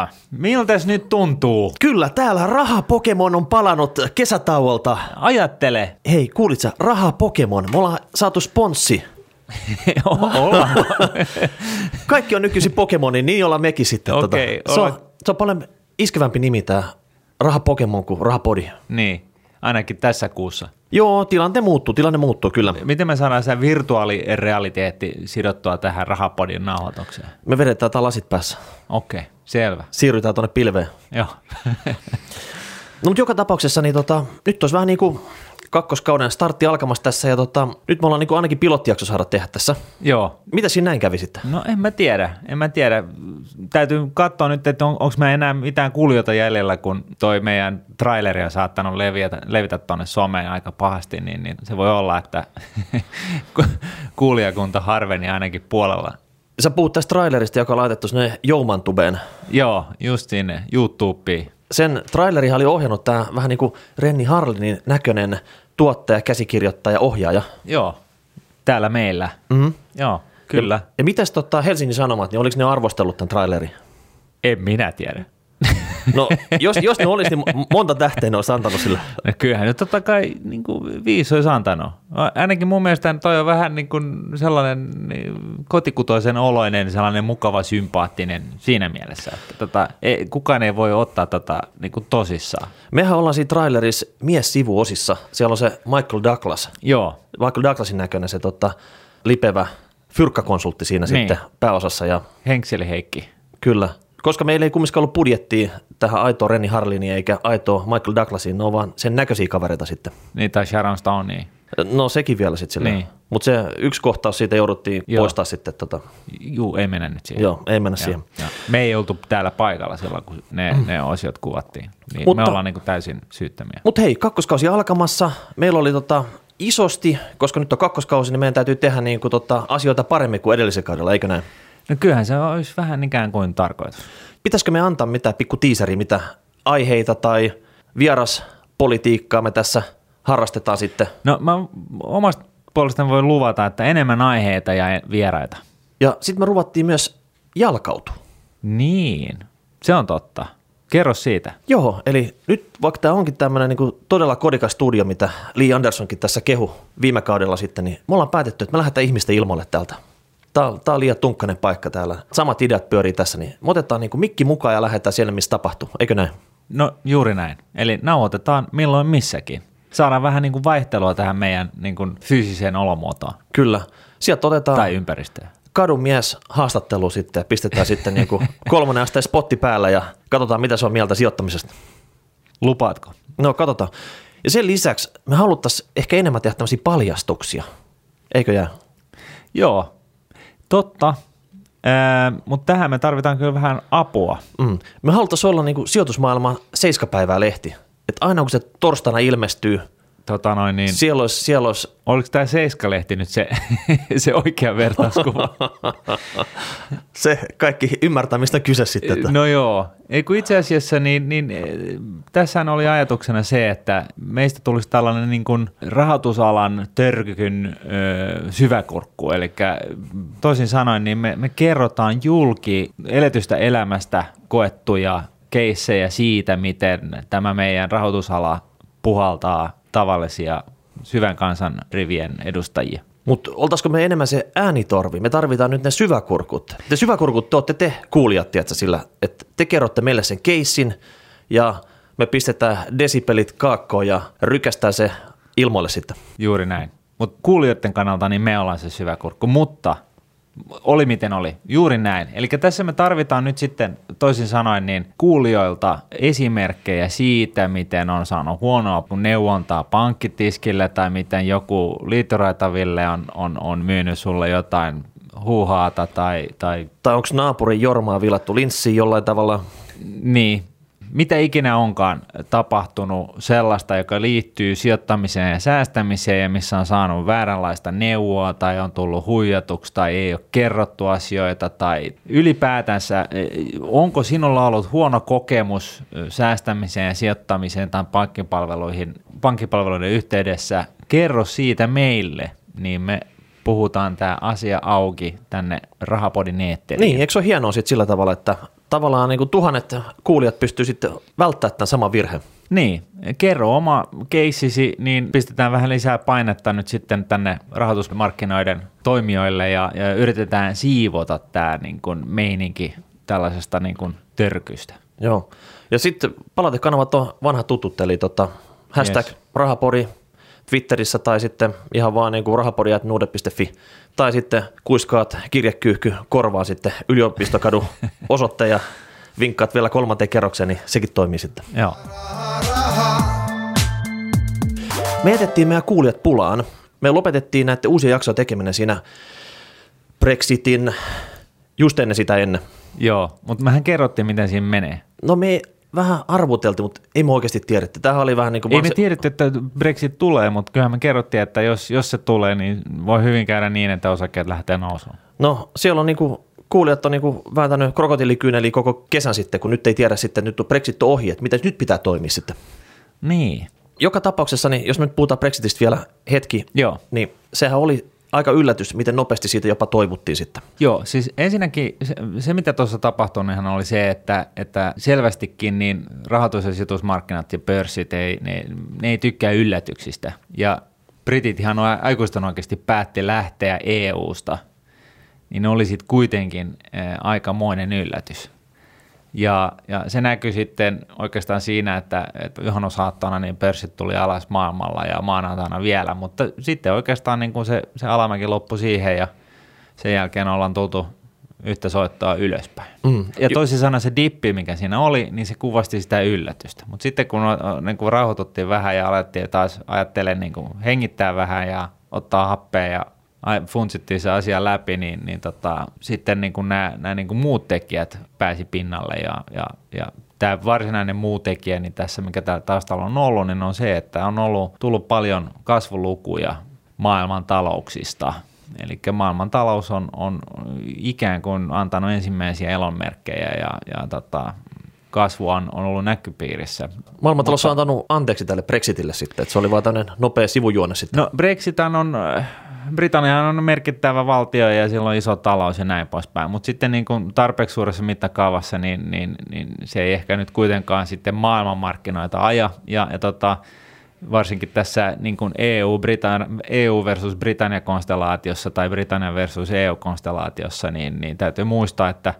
Mikka, miltäs nyt tuntuu? Kyllä, täällä Raha Pokemon on palannut kesätauolta. Ajattele. Hei, kuulit sä? Raha Pokemon. Me ollaan saatu sponssi. Ollaan. Kaikki on nykyisin Pokemoni, niin ollaan mekin sitten. Okei, tota. se, on, se on paljon iskevämpi nimi tää Raha Pokemon kuin Rahapodi. niin, ainakin tässä kuussa. Joo, tilanne muuttuu, tilanne muuttuu kyllä. Miten me saadaan se virtuaalirealiteetti sidottua tähän rahapodin nauhoitukseen? Me vedetään tää lasit päässä. Okei, selvä. Siirrytään tuonne pilveen. Joo. No mutta joka tapauksessa niin tota, nyt olisi vähän niin kuin kakkoskauden startti alkamassa tässä ja tota, nyt me ollaan niin kuin ainakin pilottijakso saada tehdä tässä. Joo. Mitä siinä näin kävi sitten? No en mä tiedä, en mä tiedä. Täytyy katsoa nyt, että on, onko me enää mitään kuulijoita jäljellä, kun toi meidän traileri on saattanut levitä, levitä tuonne someen aika pahasti, niin, niin se voi olla, että kuulijakunta harveni ainakin puolella. Sä puhut tästä trailerista, joka on laitettu sinne Joumantubeen. Joo, just sinne YouTubeen. Sen trailerihan oli ohjannut tämä vähän niin kuin Renni Harlinin näköinen tuottaja, käsikirjoittaja, ohjaaja. Joo, täällä meillä. Mm-hmm. Joo, kyllä. Ja mitäs tota Helsingin Sanomat, niin oliko ne arvostellut tämän trailerin? En minä tiedä. No, jos, jos ne olisi, niin monta tähteä ne olisi antanut sillä. No kyllähän nyt totta kai niin kuin viisi olisi antanut. Ainakin mun mielestä toi on vähän niin kuin sellainen niin, kotikutoisen oloinen, sellainen mukava, sympaattinen siinä mielessä. Että tota, ei, kukaan ei voi ottaa tota niin kuin tosissaan. Mehän ollaan siinä trailerissa mies-sivuosissa. Siellä on se Michael Douglas. Joo, Michael Douglasin näköinen se tota, lipevä fyrkkakonsultti siinä Niin. sitten pääosassa. Ja Henkseli Heikki. kyllä, koska meillä ei kumminkaan ollut budjettia tähän aitoa Renni Harliniin eikä aitoa Michael Douglasiin, ne on vaan sen näköisiä kavereita sitten. Niin, tai Sharon Stonea. No sekin vielä sitten silleen. Niin. Mutta se yksi kohtaus siitä jouduttiin Joo. poistaa sitten. Tota, Juu, ei mennä nyt siihen. joo, ei mennä Joo, siihen. joo. Me ei oltu täällä paikalla silloin, kun ne, ne osiot kuvattiin. Niin Mm. Mutta- me ollaan niin kuin täysin syyttömiä. Mutta hei, kakkoskausi alkamassa. Meillä oli tota, isosti, koska nyt on kakkoskausi, niin meidän täytyy tehdä niin kuin, tota, asioita paremmin kuin edellisen kaudella, eikö näin? No kyllähän se olisi vähän ikään kuin tarkoitus. Pitäisikö me antaa mitään pikku tiiseri, mitä aiheita tai vieraspolitiikkaa me tässä harrastetaan sitten? No mä omasta puolestani voin luvata, että enemmän aiheita ja vieraita. Ja sitten me ruvattiin myös jalkautua. Niin, se on totta. Kerro siitä. Joo, eli nyt vaikka tämä onkin tämmöinen niin todella kodikas studio, mitä Lee Andersonkin tässä kehu viime kaudella sitten, niin me ollaan päätetty, että me lähdetään ihmisten ilmoille täältä. Tämä on, tää on liian tunkkainen paikka täällä. Samat ideat pyörii tässä, niin me otetaan niin mikki mukaan ja lähdetään siellä, missä tapahtuu. Eikö näin? No juuri näin. Eli nauhoitetaan milloin missäkin. Saadaan vähän niin kuin vaihtelua tähän meidän niin kuin fyysiseen olomuotoon Kyllä. Sieltä otetaan tai ympäristöön. kadun mies haastattelu sitten ja pistetään sitten niin kuin kolmonen asteen spotti päällä ja katsotaan, mitä se on mieltä sijoittamisesta. Lupaatko? No, katsotaan. Ja sen lisäksi me haluttaisiin ehkä enemmän tehdä tämmöisiä paljastuksia. Eikö jää? Joo, totta. Äh, mutta tähän me tarvitaan kyllä vähän apua. Mm. Me haluttaisiin olla niin kuin sijoitusmaailman seiskapäivää lehti. Että aina kun se torstaina ilmestyy, Tota noin, niin, siellä olisi, siellä olisi oliko tämä Seiska-lehti nyt se, se oikea vertauskuva? se kaikki ymmärtää, mistä kyse sitten. Että. No joo, ei kun itse asiassa niin, niin eh, tässähän oli ajatuksena se, että meistä tulisi tällainen niin kuin rahoitusalan törkykyn ö, syväkurkku, eli toisin sanoen niin me, me kerrotaan julki eletystä elämästä koettuja keissejä siitä, miten tämä meidän rahoitusala puhaltaa tavallisia syvän kansan rivien edustajia. Mutta oltaisiko me enemmän se äänitorvi? Me tarvitaan nyt ne syväkurkut. Te syväkurkut te olette te kuulijat, tiedätkö, sillä, että te kerrotte meille sen keissin ja me pistetään desipelit kaakkoon ja rykästään se ilmoille sitten. Juuri näin. Mutta kuulijoiden kannalta niin me ollaan se syvä kurkku, mutta oli miten oli, juuri näin. Eli tässä me tarvitaan nyt sitten toisin sanoen niin kuulijoilta esimerkkejä siitä, miten on saanut huonoa neuvontaa pankkitiskille tai miten joku liittoraitaville on, on, on myynyt sulle jotain huuhaata tai, tai Tai onko naapurin Jormaa vilattu linssiin jollain tavalla? niin, mitä ikinä onkaan tapahtunut sellaista, joka liittyy sijoittamiseen ja säästämiseen ja missä on saanut vääränlaista neuvoa tai on tullut huijatuksi tai ei ole kerrottu asioita tai ylipäätänsä eh, onko sinulla ollut huono kokemus eh, säästämiseen ja sijoittamiseen tai pankkipalveluihin, pankkipalveluiden yhteydessä, kerro siitä meille, niin me puhutaan tämä asia auki tänne Rahapodin eetteriin. Niin, eikö se ole hienoa sitten sillä tavalla, että tavallaan niin kuin tuhannet kuulijat pystyy sitten välttämään tämän saman virheen. Niin, kerro oma keissisi, niin pistetään vähän lisää painetta nyt sitten tänne rahoitusmarkkinoiden toimijoille ja, ja yritetään siivota tämä niin kuin meininki tällaisesta niin kuin törkystä. Joo, ja sitten palautekanavat on vanha tutut, eli tota, hashtag yes. rahapori Twitterissä tai sitten ihan vaan niin kuin tai sitten kuiskaat kirjekyyhky korvaa sitten yliopistokadun osoitteen ja vinkkaat vielä kolmanteen kerrokseen, niin sekin toimii sitten. Joo. Me jätettiin meidän kuulijat pulaan. Me lopetettiin näiden uusien jaksojen tekeminen siinä Brexitin just ennen sitä ennen. Joo, mutta mehän kerrottiin, miten siinä menee. No me vähän arvuteltiin, mutta ei me oikeasti tiedetty. Tämähän oli vähän niin kuin... Ei me se... tiedetty, että Brexit tulee, mutta kyllähän me kerrottiin, että jos, jos se tulee, niin voi hyvin käydä niin, että osakkeet lähtee nousuun. No siellä on niin kuin kuulijat on niin vääntänyt krokotiilikyyneliä koko kesän sitten, kun nyt ei tiedä sitten, nyt on Brexit ohi, että miten nyt pitää toimia sitten. Niin. Joka tapauksessa, niin jos me nyt puhutaan Brexitistä vielä hetki, Joo. niin sehän oli aika yllätys, miten nopeasti siitä jopa toivuttiin sitten. Joo, siis ensinnäkin se, se mitä tuossa tapahtui, niin oli se, että, että selvästikin niin rahoitus- ja sijoitusmarkkinat ja pörssit, ei, ne, ne ei tykkää yllätyksistä. Ja britit ihan aikuisten oikeasti päätti lähteä EU-sta, niin ne oli sitten kuitenkin aikamoinen yllätys. Ja, ja se näkyy sitten oikeastaan siinä, että, että saattana niin pörssit tuli alas maailmalla ja maanantaina vielä, mutta sitten oikeastaan niin kuin se, se alamäki loppui siihen ja sen jälkeen ollaan tultu yhtä soittaa ylöspäin. Mm. Ja toisin sanoen se dippi, mikä siinä oli, niin se kuvasti sitä yllätystä. Mutta sitten kun niin kuin rauhoituttiin vähän ja alettiin taas ajattelemaan niin kuin hengittää vähän ja ottaa happea ja funtsittiin se asia läpi, niin, niin tota, sitten niin kuin nämä, nämä niin kuin muut tekijät pääsi pinnalle ja, ja, ja tämä varsinainen muu tekijä niin tässä, mikä täällä taustalla on ollut, niin on se, että on ollut, tullut paljon kasvulukuja maailman talouksista. Eli maailman talous on, on ikään kuin antanut ensimmäisiä elonmerkkejä ja, ja tota, kasvu on, on ollut näkypiirissä. Maailmantalous on antanut anteeksi tälle Brexitille sitten, että se oli vain tämmöinen nopea sivujuone sitten. No Brexit on Britannia on merkittävä valtio ja sillä on iso talous ja näin poispäin, mutta sitten niin kuin tarpeeksi suuressa mittakaavassa, niin, niin, niin, se ei ehkä nyt kuitenkaan sitten maailmanmarkkinoita aja, ja, ja tota, varsinkin tässä niin kuin EU, Britannia, EU versus Britannia-konstellaatiossa tai Britannia versus EU-konstellaatiossa, niin, niin täytyy muistaa, että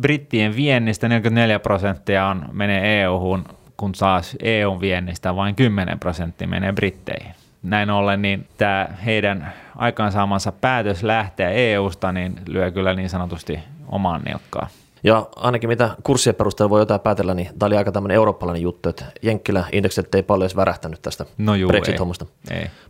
brittien viennistä 44 prosenttia on, menee EU-hun, kun taas EUn viennistä vain 10 prosenttia menee Britteihin näin ollen niin tämä heidän aikaansaamansa päätös lähteä EU-sta niin lyö kyllä niin sanotusti omaan nilkkaan. Ja ainakin mitä kurssien perusteella voi jotain päätellä, niin tämä oli aika tämmöinen eurooppalainen juttu, että Jenkkilä indeksit ei paljon edes värähtänyt tästä no juu, Brexit-hommasta.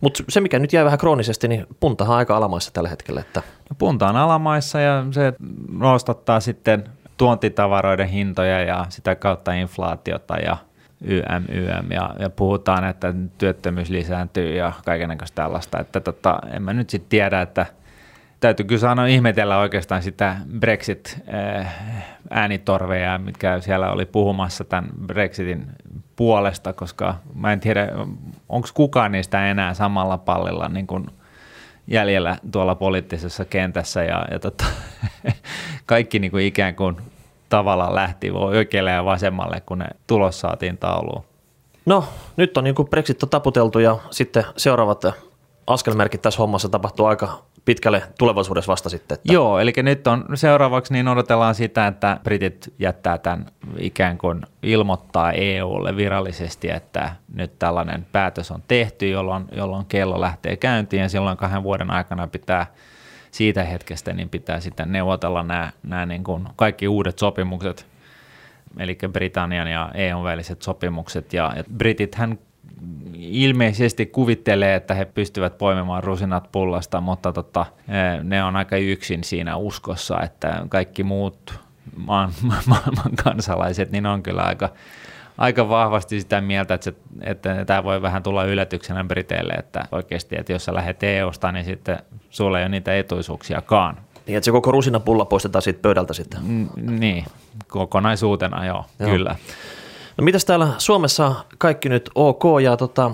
Mutta se, mikä nyt jäi vähän kroonisesti, niin puntahan on aika alamaissa tällä hetkellä. Että... No, punta on alamaissa ja se nostattaa sitten tuontitavaroiden hintoja ja sitä kautta inflaatiota ja YM, YM ja, ja puhutaan, että työttömyys lisääntyy ja kaikenlaista tällaista, että tota, en mä nyt sitten tiedä, että täytyy kyllä sanoa ihmetellä oikeastaan sitä Brexit-äänitorveja, eh, mitkä siellä oli puhumassa tämän Brexitin puolesta, koska mä en tiedä, onko kukaan niistä enää samalla pallilla niin kuin jäljellä tuolla poliittisessa kentässä ja, ja tota, kaikki niin kuin ikään kuin tavallaan lähti oikealle ja vasemmalle, kun ne tulos saatiin tauluun? No, nyt on niin kuin Brexit on taputeltu ja sitten seuraavat askelmerkit tässä hommassa tapahtuu aika pitkälle tulevaisuudessa vasta sitten. Että. Joo, eli nyt on seuraavaksi niin odotellaan sitä, että Britit jättää tämän ikään kuin ilmoittaa EUlle virallisesti, että nyt tällainen päätös on tehty, jolloin, jolloin kello lähtee käyntiin ja silloin kahden vuoden aikana pitää – siitä hetkestä niin pitää sitten neuvotella nämä, nämä niin kuin kaikki uudet sopimukset, eli Britannian ja EUn väliset sopimukset. Ja, ja Britithän ilmeisesti kuvittelee, että he pystyvät poimimaan rusinat pullasta, mutta tota, e, ne on aika yksin siinä uskossa, että kaikki muut maan, maailman kansalaiset niin on kyllä aika aika vahvasti sitä mieltä, että, se, että tämä voi vähän tulla yllätyksenä Briteille, että oikeasti, että jos sä lähdet EUsta, niin sitten sulla ei ole niitä etuisuuksiakaan. Niin, että se koko rusinapulla poistetaan siitä pöydältä sitten. Mm, niin, kokonaisuutena joo, joo. kyllä. No mitäs täällä Suomessa kaikki nyt ok ja tota,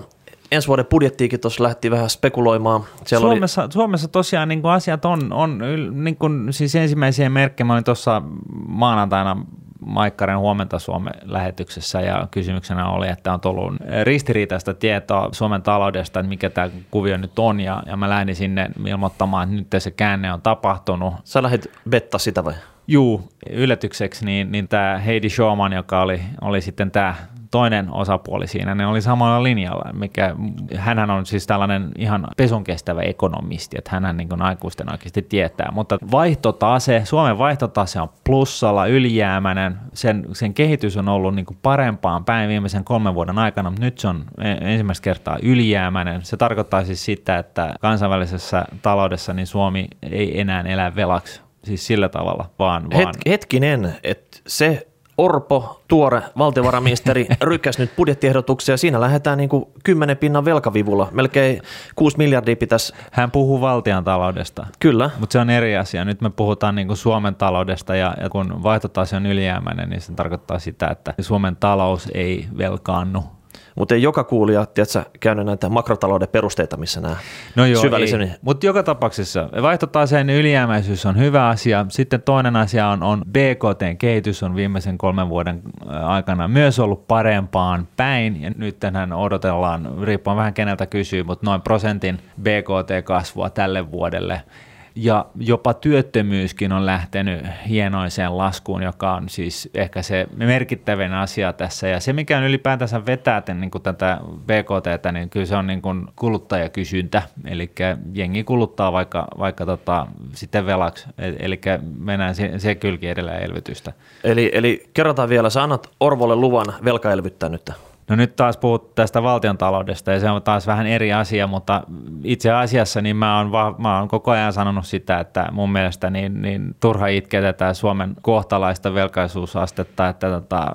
ensi vuoden budjettiikin tuossa lähti vähän spekuloimaan. Siellä Suomessa, oli... Suomessa tosiaan niin kuin asiat on, on niin kuin, siis ensimmäisiä merkkejä, mä olin tuossa maanantaina Maikkaren huomenta Suomen lähetyksessä ja kysymyksenä oli, että on tullut ristiriitaista tietoa Suomen taloudesta, että mikä tämä kuvio nyt on ja, ja mä lähdin sinne ilmoittamaan, että nyt se käänne on tapahtunut. Sä lähdit betta sitä vai? Juu, yllätykseksi niin, niin tämä Heidi Showman, joka oli, oli sitten tämä toinen osapuoli siinä, ne oli samalla linjalla, mikä hänhän on siis tällainen ihan pesun kestävä ekonomisti, että hän niin aikuisten oikeasti tietää, mutta vaihtotase, Suomen vaihtotase on plussalla, ylijäämäinen, sen, sen kehitys on ollut niin parempaan päin viimeisen kolmen vuoden aikana, mutta nyt se on e, ensimmäistä kertaa ylijäämäinen. Se tarkoittaa siis sitä, että kansainvälisessä taloudessa niin Suomi ei enää elä velaksi siis sillä tavalla, vaan... vaan... Het, hetkinen, että se Orpo, tuore valtiovarainministeri, rykkäsi nyt budjettiehdotuksia. Siinä lähdetään niin kuin 10 pinnan velkavivulla. Melkein 6 miljardia pitäisi. Hän puhuu valtion taloudesta. Kyllä. Mutta se on eri asia. Nyt me puhutaan niin kuin Suomen taloudesta ja, ja kun vaihtotase on ylijäämäinen, niin se tarkoittaa sitä, että Suomen talous ei velkaannu mutta ei joka kuulija, tiedätkö, käynyt näitä makrotalouden perusteita, missä nämä no joo, syvällisemmin. Mutta joka tapauksessa vaihtotaseen ylijäämäisyys on hyvä asia. Sitten toinen asia on, on BKTn kehitys on viimeisen kolmen vuoden aikana myös ollut parempaan päin. Ja nyt tänään odotellaan, riippuen vähän keneltä kysyy, mutta noin prosentin BKT-kasvua tälle vuodelle – ja jopa työttömyyskin on lähtenyt hienoiseen laskuun, joka on siis ehkä se merkittävin asia tässä. Ja se, mikä on ylipäätänsä vetää niin kuin tätä BKT, niin kyllä se on niin kuin kuluttajakysyntä. Eli jengi kuluttaa vaikka, vaikka tota, sitten velaksi. E-, eli mennään se, se kylki edellä elvytystä. Eli, eli kerrotaan vielä, sä annat Orvolle luvan velkaelvyttää nyt. No nyt taas puhut tästä valtion taloudesta ja se on taas vähän eri asia, mutta itse asiassa niin mä oon, mä oon koko ajan sanonut sitä, että mun mielestä niin, niin turha itketetään Suomen kohtalaista velkaisuusastetta, että tota,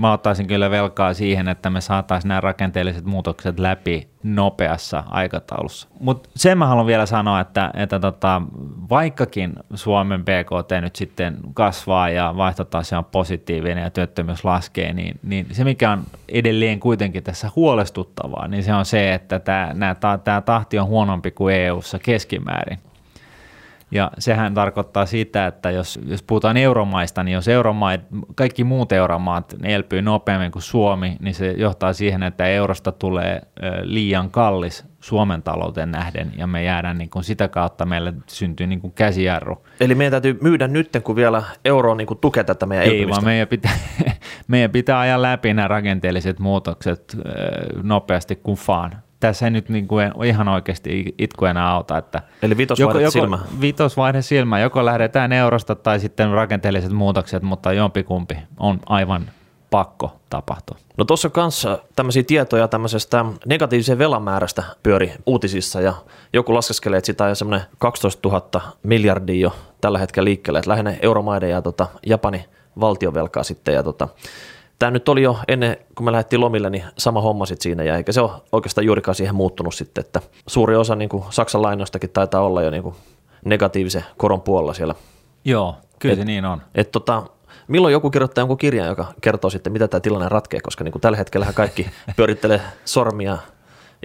mä ottaisin kyllä velkaa siihen, että me saataisiin nämä rakenteelliset muutokset läpi nopeassa aikataulussa. Mutta sen mä haluan vielä sanoa, että, että tota, vaikkakin Suomen BKT nyt sitten kasvaa ja vaihtotase on positiivinen ja työttömyys laskee, niin, niin se mikä on edelleen kuitenkin tässä huolestuttavaa, niin se on se, että tämä tahti on huonompi kuin EU-ssa keskimäärin. Ja sehän tarkoittaa sitä, että jos, jos puhutaan euromaista, niin jos euromaat, kaikki muut euromaat elpyy nopeammin kuin Suomi, niin se johtaa siihen, että eurosta tulee liian kallis Suomen talouteen nähden, ja me jäädään niin kuin sitä kautta, meille syntyy niin kuin käsijarru. Eli meidän täytyy myydä nyt, kun vielä euro niin kuin tukee tätä meidän Ei, vaan meidän pitää, meidän pitää ajaa läpi nämä rakenteelliset muutokset nopeasti kuin vaan tässä ei nyt niin kuin ihan oikeasti itku enää auta. Että Eli vitosvaihde joko, silmä. Vitosvaihde silmä. Joko lähdetään eurosta tai sitten rakenteelliset muutokset, mutta jompikumpi on aivan pakko tapahtua. No tuossa kanssa tämmöisiä tietoja tämmöisestä negatiivisen velan määrästä pyöri uutisissa ja joku laskeskelee, että sitä on semmoinen 12 000 miljardia jo tällä hetkellä liikkeelle, että lähinnä euromaiden ja tota, Japani valtiovelkaa sitten ja tota, tämä nyt oli jo ennen, kun me lähdettiin lomille, niin sama homma sitten siinä, ja eikä se ole oikeastaan juurikaan siihen muuttunut sitten, että suuri osa niin kuin Saksan lainoistakin taitaa olla jo niin kuin negatiivisen koron puolella siellä. Joo, kyllä et, se niin on. Et tota, milloin joku kirjoittaa jonkun kirjan, joka kertoo sitten, mitä tämä tilanne ratkee, koska niin kuin tällä hetkellä kaikki pyörittelee sormia,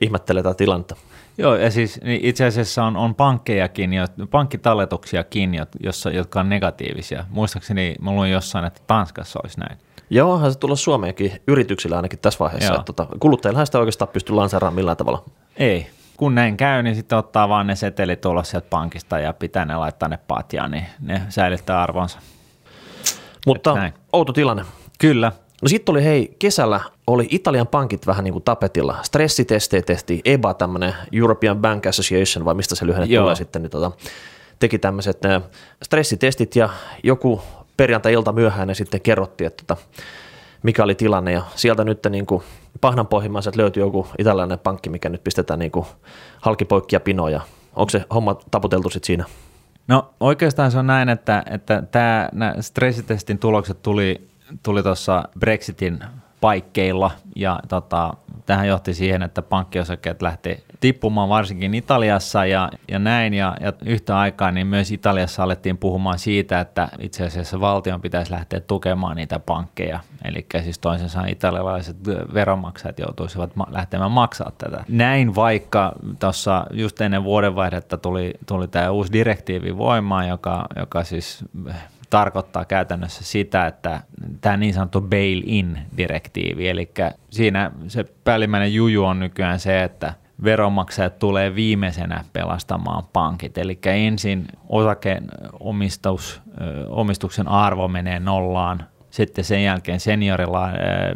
ihmettelee tätä tilannetta. Joo, ja siis niin itse asiassa on, on pankkejakin, pankkitalletuksiakin, jossa, jotka on negatiivisia. Muistaakseni mä luin jossain, että Tanskassa olisi näin. Joo, onhan se tulla Suomeenkin yrityksillä ainakin tässä vaiheessa. Että, tota, kuluttajillahan sitä oikeastaan pysty lanseeraamaan millään tavalla. Ei. Kun näin käy, niin sitten ottaa vaan ne setelit ulos sieltä pankista ja pitää ne laittaa ne patjaan, niin ne säilyttää arvonsa. Mutta outo tilanne. Kyllä. No sitten oli hei, kesällä oli Italian pankit vähän niin kuin tapetilla. Stressitestejä tehtiin, EBA, tämmöinen European Bank Association, vai mistä se lyhenne tulee sitten, niin tota, teki tämmöiset stressitestit ja joku perjantai-ilta myöhään ja sitten kerrottiin, että tota, mikä oli tilanne ja sieltä nyt niin kuin pahnanpohjimmaiset löytyi joku italialainen pankki, mikä nyt pistetään niin kuin halkipoikkia pinoja. Onko se homma taputeltu sitten siinä? No oikeastaan se on näin, että, että tämä, nämä stressitestin tulokset tuli, tuli Brexitin paikkeilla ja tota, tähän johti siihen, että pankkiosakkeet lähti tippumaan varsinkin Italiassa ja, ja näin. Ja, ja yhtä aikaa niin myös Italiassa alettiin puhumaan siitä, että itse asiassa valtion pitäisi lähteä tukemaan niitä pankkeja. Eli siis toisin sanoen italialaiset veronmaksajat joutuisivat ma- lähtemään maksaa tätä. Näin vaikka tuossa just ennen vuodenvaihdetta tuli, tuli tämä uusi direktiivi voimaan, joka, joka siis tarkoittaa käytännössä sitä, että tämä niin sanottu bail-in-direktiivi, eli siinä se päällimmäinen juju on nykyään se, että veronmaksajat tulee viimeisenä pelastamaan pankit. Eli ensin omistuksen arvo menee nollaan, sitten sen jälkeen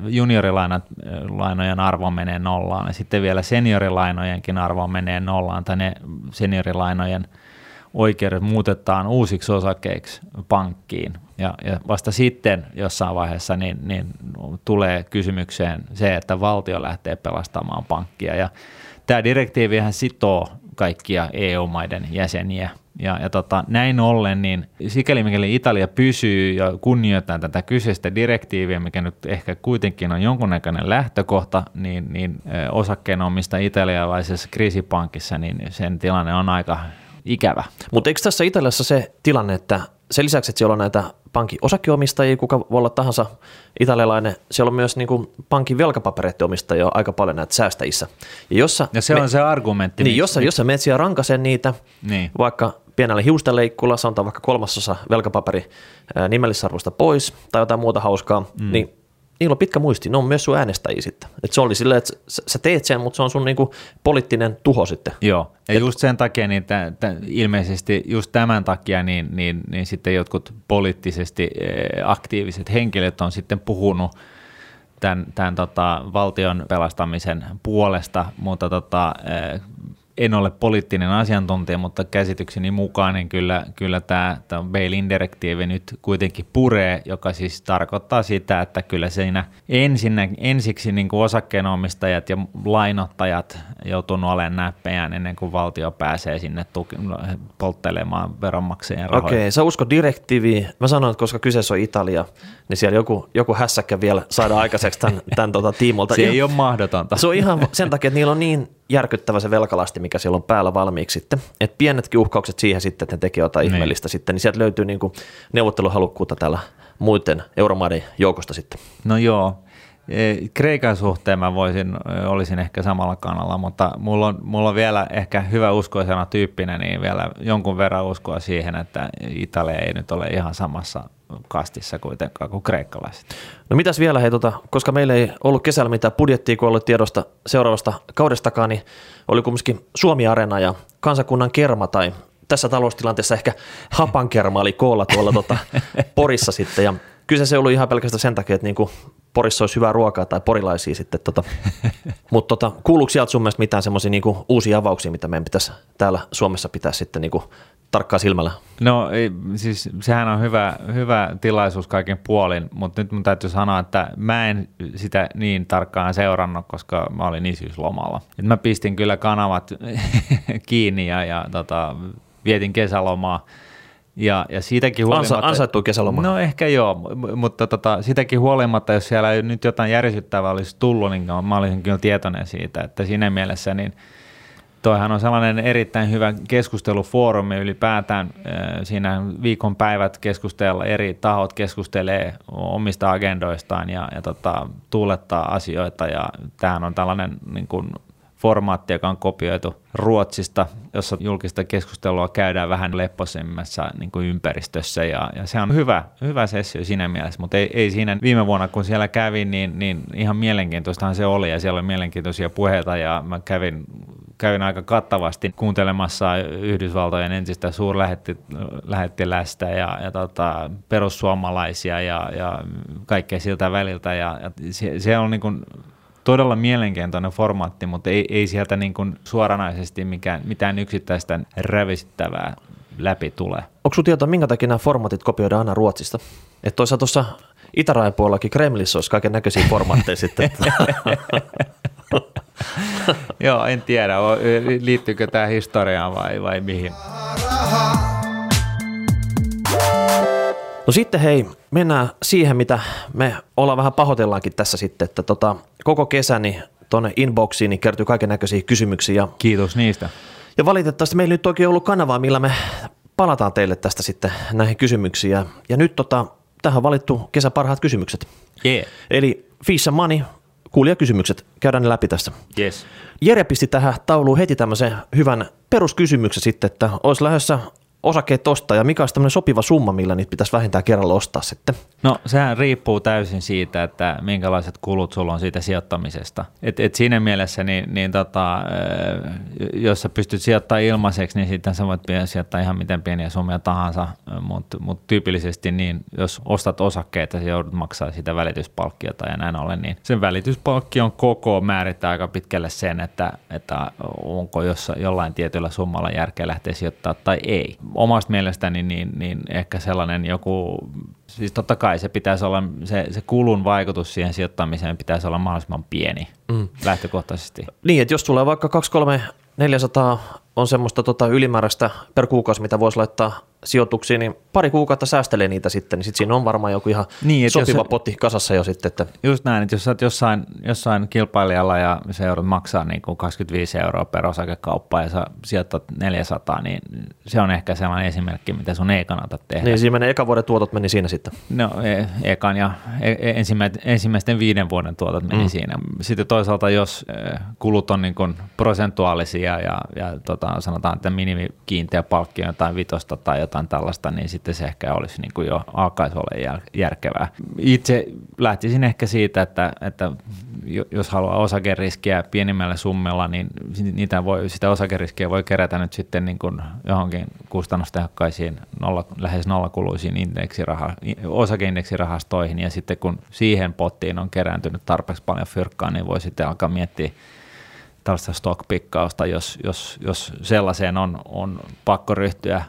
juniorilainojen arvo menee nollaan ja sitten vielä seniorilainojenkin arvo menee nollaan tai ne seniorilainojen oikeudet muutetaan uusiksi osakkeiksi pankkiin. Ja, ja vasta sitten jossain vaiheessa niin, niin tulee kysymykseen se, että valtio lähtee pelastamaan pankkia. Ja tämä direktiivihän sitoo kaikkia EU-maiden jäseniä. Ja, ja tota, näin ollen, niin sikäli mikäli Italia pysyy ja kunnioittaa tätä kyseistä direktiiviä, mikä nyt ehkä kuitenkin on jonkunnäköinen lähtökohta, niin, niin osakkeenomista italialaisessa kriisipankissa, niin sen tilanne on aika ikävä. Mutta eikö tässä Italiassa se tilanne, että sen lisäksi, että siellä on näitä pankin osakkeomistajia, kuka voi olla tahansa italialainen, siellä on myös niin kuin pankin velkapapereiden omistajia aika paljon näitä säästäjissä. Ja, jossa ja se me, on se argumentti. Niin, jossa, jossa menet siellä rankasen niitä, niin. vaikka pienellä hiustenleikkulla, sanotaan vaikka kolmasosa velkapaperi nimellisarvosta pois tai jotain muuta hauskaa, mm. niin niillä on pitkä muisti, ne on myös sun äänestäjiä sitten. Et se oli silleen, että sä teet sen, mutta se on sun niinku poliittinen tuho sitten. Joo, ja Et, just sen takia, niin t- t- ilmeisesti just tämän takia, niin, niin, niin sitten jotkut poliittisesti eh, aktiiviset henkilöt on sitten puhunut tämän, tämän tota, valtion pelastamisen puolesta, mutta tota, eh, en ole poliittinen asiantuntija, mutta käsitykseni mukaan niin kyllä, kyllä tämä, tämä bail-in direktiivi nyt kuitenkin puree, joka siis tarkoittaa sitä, että kyllä siinä ensinnä, ensiksi niin kuin osakkeenomistajat ja lainottajat joutunut olemaan näppejään ennen kuin valtio pääsee sinne tuki, polttelemaan veronmaksajien rahoja. Okei, sä usko direktiiviin. Mä sanon, että koska kyseessä on Italia, niin siellä joku, joku hässäkkä vielä saada aikaiseksi tämän, tämän tota tiimolta. Se ei ole mahdotonta. Se on ihan sen takia, että niillä on niin järkyttävä se velkalasti, mikä siellä on päällä valmiiksi sitten. Että pienetkin uhkaukset siihen sitten, että ne tekee jotain niin. ihmeellistä sitten, niin sieltä löytyy niin kuin neuvotteluhalukkuutta täällä muiden euromaiden joukosta sitten. No joo, Kreikan suhteen mä voisin, olisin ehkä samalla kannalla, mutta mulla on, mulla on vielä ehkä hyvä uskoisena tyyppinä, niin vielä jonkun verran uskoa siihen, että Italia ei nyt ole ihan samassa kastissa kuitenkaan kuin kreikkalaiset. No mitäs vielä, hei, tota, koska meillä ei ollut kesällä mitään budjettia, kun ollut tiedosta seuraavasta kaudestakaan, niin oli kumminkin Suomi-arena ja kansakunnan kerma tai tässä taloustilanteessa ehkä hapankerma oli koolla tuolla tota, Porissa sitten ja kyllä se ollut ihan pelkästään sen takia, että niinku Porissa olisi hyvää ruokaa tai porilaisia sitten. Tota. Mutta tota, kuuluuko sieltä sun mielestä mitään semmoisia niinku uusia avauksia, mitä meidän pitäisi täällä Suomessa pitää sitten niinku tarkkaa silmällä? No ei, siis sehän on hyvä, hyvä tilaisuus kaiken puolin, mutta nyt mun täytyy sanoa, että mä en sitä niin tarkkaan seurannut, koska mä olin isyyslomalla. Et mä pistin kyllä kanavat kiinni ja, ja tota, vietin kesälomaa. Ja, ja siitäkin huolimatta... Ansa, ansaittu kesäloma. No ehkä joo, mutta tota, siitäkin huolimatta, jos siellä nyt jotain järisyttävää olisi tullut, niin mä olisin kyllä tietoinen siitä, että siinä mielessä niin – Toihan on sellainen erittäin hyvä keskustelufoorumi ylipäätään. Siinä viikon päivät keskustella, eri tahot keskustelee omista agendoistaan ja, ja tota, tuulettaa asioita. Ja tämähän on tällainen niin kuin formaatti, joka on kopioitu Ruotsista, jossa julkista keskustelua käydään vähän lepposemmassa niin kuin ympäristössä ja, ja, se on hyvä, hyvä sessio siinä mielessä, mutta ei, ei siinä viime vuonna kun siellä kävin, niin, niin ihan mielenkiintoistahan se oli ja siellä oli mielenkiintoisia puheita ja mä kävin kävin aika kattavasti kuuntelemassa Yhdysvaltojen entistä suurlähettilästä ja, ja tota, perussuomalaisia ja, ja kaikkea siltä väliltä. Ja, ja se, se on niin kuin todella mielenkiintoinen formaatti, mutta ei, ei sieltä niin kuin suoranaisesti mikään, mitään yksittäistä rävisittävää läpi tule. Onko sinulla tietoa, minkä takia nämä formaatit kopioidaan aina Ruotsista? Että toisaalta tuossa itärajan puolellakin Kremlissä olisi kaiken näköisiä formaatteja sitten. Joo, en tiedä, liittyykö tämä historiaan vai, vai mihin. No sitten hei, mennään siihen, mitä me ollaan vähän pahoitellaankin tässä sitten, että tota, koko kesäni tuonne inboxiin, niin kertyy kaiken näköisiä kysymyksiä. Ja, Kiitos niistä. ja valitettavasti meillä nyt oikein ollut kanavaa, millä me palataan teille tästä sitten näihin kysymyksiin. Ja, ja nyt tota, tähän on valittu kesän parhaat kysymykset. Yeah. Eli Fish and Money, kuulijakysymykset, käydään ne läpi tässä. Yes. Jere pisti tähän tauluun heti tämmöisen hyvän peruskysymyksen sitten, että olisi lähdössä osakkeet ostaa ja mikä olisi tämmöinen sopiva summa, millä niitä pitäisi vähintään kerralla ostaa sitten. No sehän riippuu täysin siitä, että minkälaiset kulut sulla on siitä sijoittamisesta. Et, et siinä mielessä, niin, niin tota, jos sä pystyt sijoittamaan ilmaiseksi, niin sitten sä voit sijoittaa ihan miten pieniä summia tahansa, mutta mut tyypillisesti niin, jos ostat osakkeita, sä joudut maksaa sitä välityspalkkiota ja näin ollen, niin sen välityspalkkion koko määrittää aika pitkälle sen, että, että onko jossa, jollain tietyllä summalla järkeä lähteä sijoittaa tai ei. Omasta mielestäni niin, niin ehkä sellainen joku Siis totta kai se pitäisi olla, se, se kulun vaikutus siihen sijoittamiseen pitäisi olla mahdollisimman pieni mm. lähtökohtaisesti. Niin, että jos tulee vaikka 2, 3, 400 on semmoista tota ylimääräistä per kuukausi, mitä voisi laittaa sijoituksiin, niin pari kuukautta säästelee niitä sitten, niin sitten siinä on varmaan joku ihan niin, sopiva jos potti kasassa jo sitten. Että... Just näin, että jos olet jossain, jossain kilpailijalla ja se joudut maksaa niin kuin 25 euroa per osakekauppa ja sä sijoittat 400, niin se on ehkä sellainen esimerkki, mitä sun ei kannata tehdä. Niin, siinä menee ekan vuoden tuotot meni siinä sitten. No, e- ekan ja e- e- ensimmäisten viiden vuoden tuotot meni mm. siinä. Sitten toisaalta, jos kulut on niin kuin prosentuaalisia ja, ja tota, sanotaan, että minimikiinteä palkki jotain vitosta tai jotain tällaista, niin sitten se ehkä olisi niin kuin jo alkaisi olla järkevää. Itse lähtisin ehkä siitä, että, että jos haluaa osakeriskiä pienimmällä summilla, niin niitä voi, sitä osakeriskiä voi kerätä nyt sitten niin kuin johonkin kustannustehokkaisiin nolla, lähes nollakuluisiin indeksiraha, osakeindeksirahastoihin ja sitten kun siihen pottiin on kerääntynyt tarpeeksi paljon fyrkkaa, niin voi sitten alkaa miettiä tällaista stockpikkausta, jos, jos, jos sellaiseen on, on pakko ryhtyä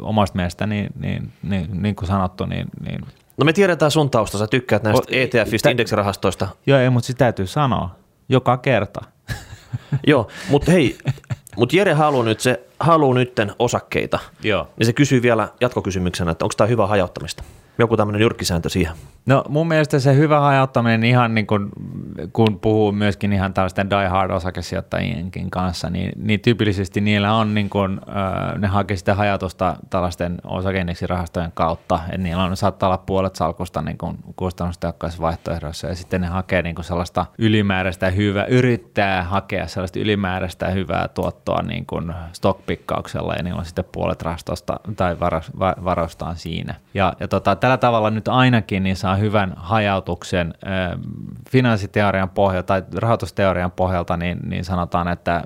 omasta mielestä, niin, niin, niin, niin kuin sanottu, niin, niin No me tiedetään sun tausta, sä tykkäät näistä o, ETF-istä, indeksirahastoista. Joo, ei, mutta sitä täytyy sanoa joka kerta. Joo, mutta hei, mutta Jere haluaa nyt, se haluaa nytten osakkeita. Joo. Niin se kysyy vielä jatkokysymyksenä, että onko tämä hyvä hajauttamista? Joku tämmöinen jyrkkisääntö siihen. No mun mielestä se hyvä hajauttaminen ihan niin kuin, kun puhuu myöskin ihan tällaisten die hard osakesijoittajienkin kanssa, niin, niin tyypillisesti niillä on niin kuin, ne hakee sitä hajautusta tällaisten osakeindeksirahastojen kautta, että niillä on, saattaa olla puolet salkusta niin kuin kustannustehokkaissa vaihtoehdoissa ja sitten ne hakee niin kuin sellaista ylimääräistä hyvää, yrittää hakea sellaista ylimääräistä hyvää tuottoa niin kuin stockpikkauksella ja niillä on sitten puolet rahastosta tai varostaan siinä. Ja, ja tota, tällä tavalla nyt ainakin niin saa hyvän hajautuksen finanssiteorian pohjalta tai rahoitusteorian pohjalta, niin, niin sanotaan, että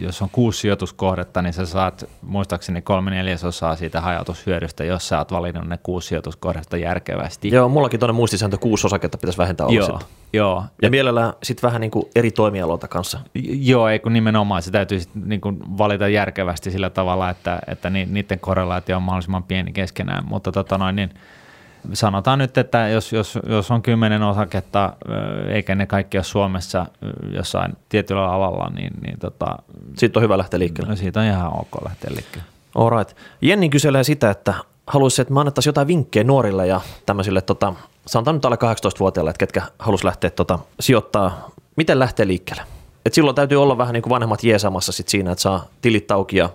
jos on kuusi sijoituskohdetta, niin sä saat muistaakseni kolme neljäsosaa siitä hajautushyödystä, jos sä oot valinnut ne kuusi sijoituskohdetta järkevästi. Joo, mullakin tuonne muistisääntö kuusi osaketta pitäisi vähentää Joo, joo. Ja mielellään sitten vähän niin kuin eri toimialoita kanssa. Joo, ei kun nimenomaan se täytyy sit niin kuin valita järkevästi sillä tavalla, että, että niiden korrelaatio on mahdollisimman pieni keskenään, mutta tota noin, niin sanotaan nyt, että jos, jos, jos on kymmenen osaketta, eikä ne kaikki ole Suomessa jossain tietyllä alalla, niin, niin tota, siitä on hyvä lähteä liikkeelle. No siitä on ihan ok lähteä liikkeelle. All right. Jenni kyselee sitä, että haluaisi, että me annettaisiin jotain vinkkejä nuorille ja tämmöisille, tota, sanotaan nyt alle 18-vuotiaille, että ketkä haluaisi lähteä tota, sijoittaa, miten lähtee liikkeelle. Et silloin täytyy olla vähän niin kuin vanhemmat jeesamassa sit siinä, että saa tilit auki ja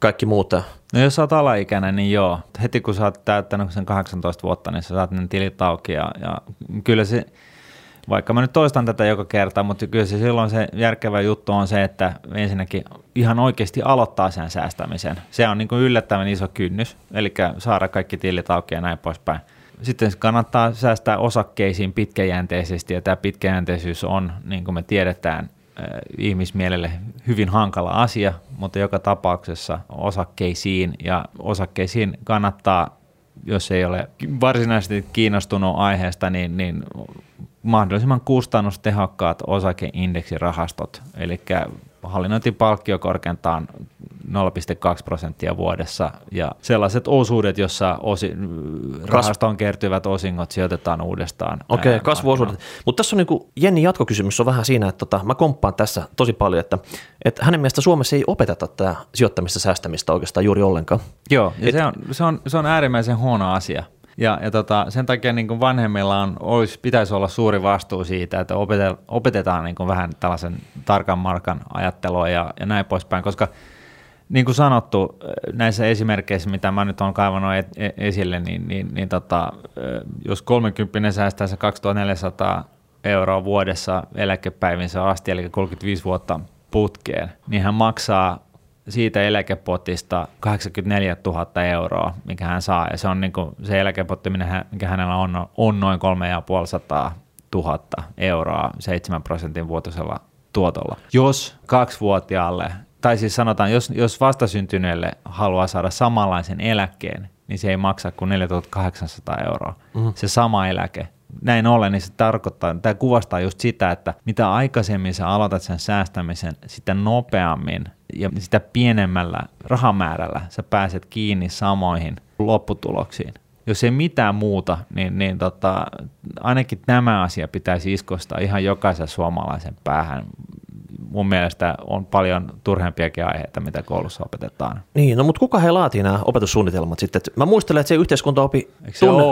kaikki muuta. No jos sä oot alaikäinen, niin joo. Heti kun sä oot täyttänyt sen 18 vuotta, niin sä saat ne tilit auki ja, ja kyllä se, vaikka mä nyt toistan tätä joka kerta, mutta kyllä se silloin se järkevä juttu on se, että ensinnäkin ihan oikeasti aloittaa sen säästämisen. Se on niin kuin yllättävän iso kynnys, eli saada kaikki tilit auki ja näin poispäin. Sitten kannattaa säästää osakkeisiin pitkäjänteisesti, ja tämä pitkäjänteisyys on, niin kuin me tiedetään, ihmismielelle hyvin hankala asia, mutta joka tapauksessa osakkeisiin ja osakkeisiin kannattaa, jos ei ole varsinaisesti kiinnostunut aiheesta, niin, niin mahdollisimman kustannustehokkaat osakeindeksirahastot, eli hallinnointipalkkio korkeintaan 0,2 prosenttia vuodessa ja sellaiset osuudet, jossa osi, rahastoon kertyvät osingot sijoitetaan uudestaan. Okei, okay, kasvuosuudet. Mutta tässä on niin kuin, Jenni jatkokysymys on vähän siinä, että tota, mä komppaan tässä tosi paljon, että, että hänen mielestä Suomessa ei opeteta tätä sijoittamista säästämistä oikeastaan juuri ollenkaan. Joo, ja Et, se, on, se, on, se on äärimmäisen huono asia. Ja, ja tota, sen takia niin kuin vanhemmilla on, olisi, pitäisi olla suuri vastuu siitä, että opetetaan, opetetaan niin kuin vähän tällaisen tarkan markan ajattelua ja, ja näin poispäin, koska niin kuin sanottu, näissä esimerkkeissä, mitä mä nyt olen kaivannut et, e, esille, niin, niin, niin tota, jos 30 säästää se 2400 euroa vuodessa eläkepäivinsä asti, eli 35 vuotta putkeen, niin hän maksaa siitä eläkepotista 84 000 euroa, mikä hän saa, ja se on niin kuin, se eläkepotti, mikä hänellä on, on noin 3500 000 euroa 7 prosentin vuotuisella tuotolla. Jos kaksivuotiaalle, tai siis sanotaan, jos, jos vastasyntyneelle haluaa saada samanlaisen eläkkeen, niin se ei maksa kuin 4800 euroa, mm. se sama eläke. Näin ollen, niin se tarkoittaa, tämä kuvastaa just sitä, että mitä aikaisemmin sä aloitat sen säästämisen, sitä nopeammin ja sitä pienemmällä rahamäärällä sä pääset kiinni samoihin lopputuloksiin. Jos ei mitään muuta, niin, niin tota, ainakin tämä asia pitäisi iskostaa ihan jokaisen suomalaisen päähän. Mun mielestä on paljon turhempiakin aiheita, mitä koulussa opetetaan. Niin, no mutta kuka he laatii nämä opetussuunnitelmat sitten? Mä muistelen, että se yhteiskuntaopi... Eikö se tunne...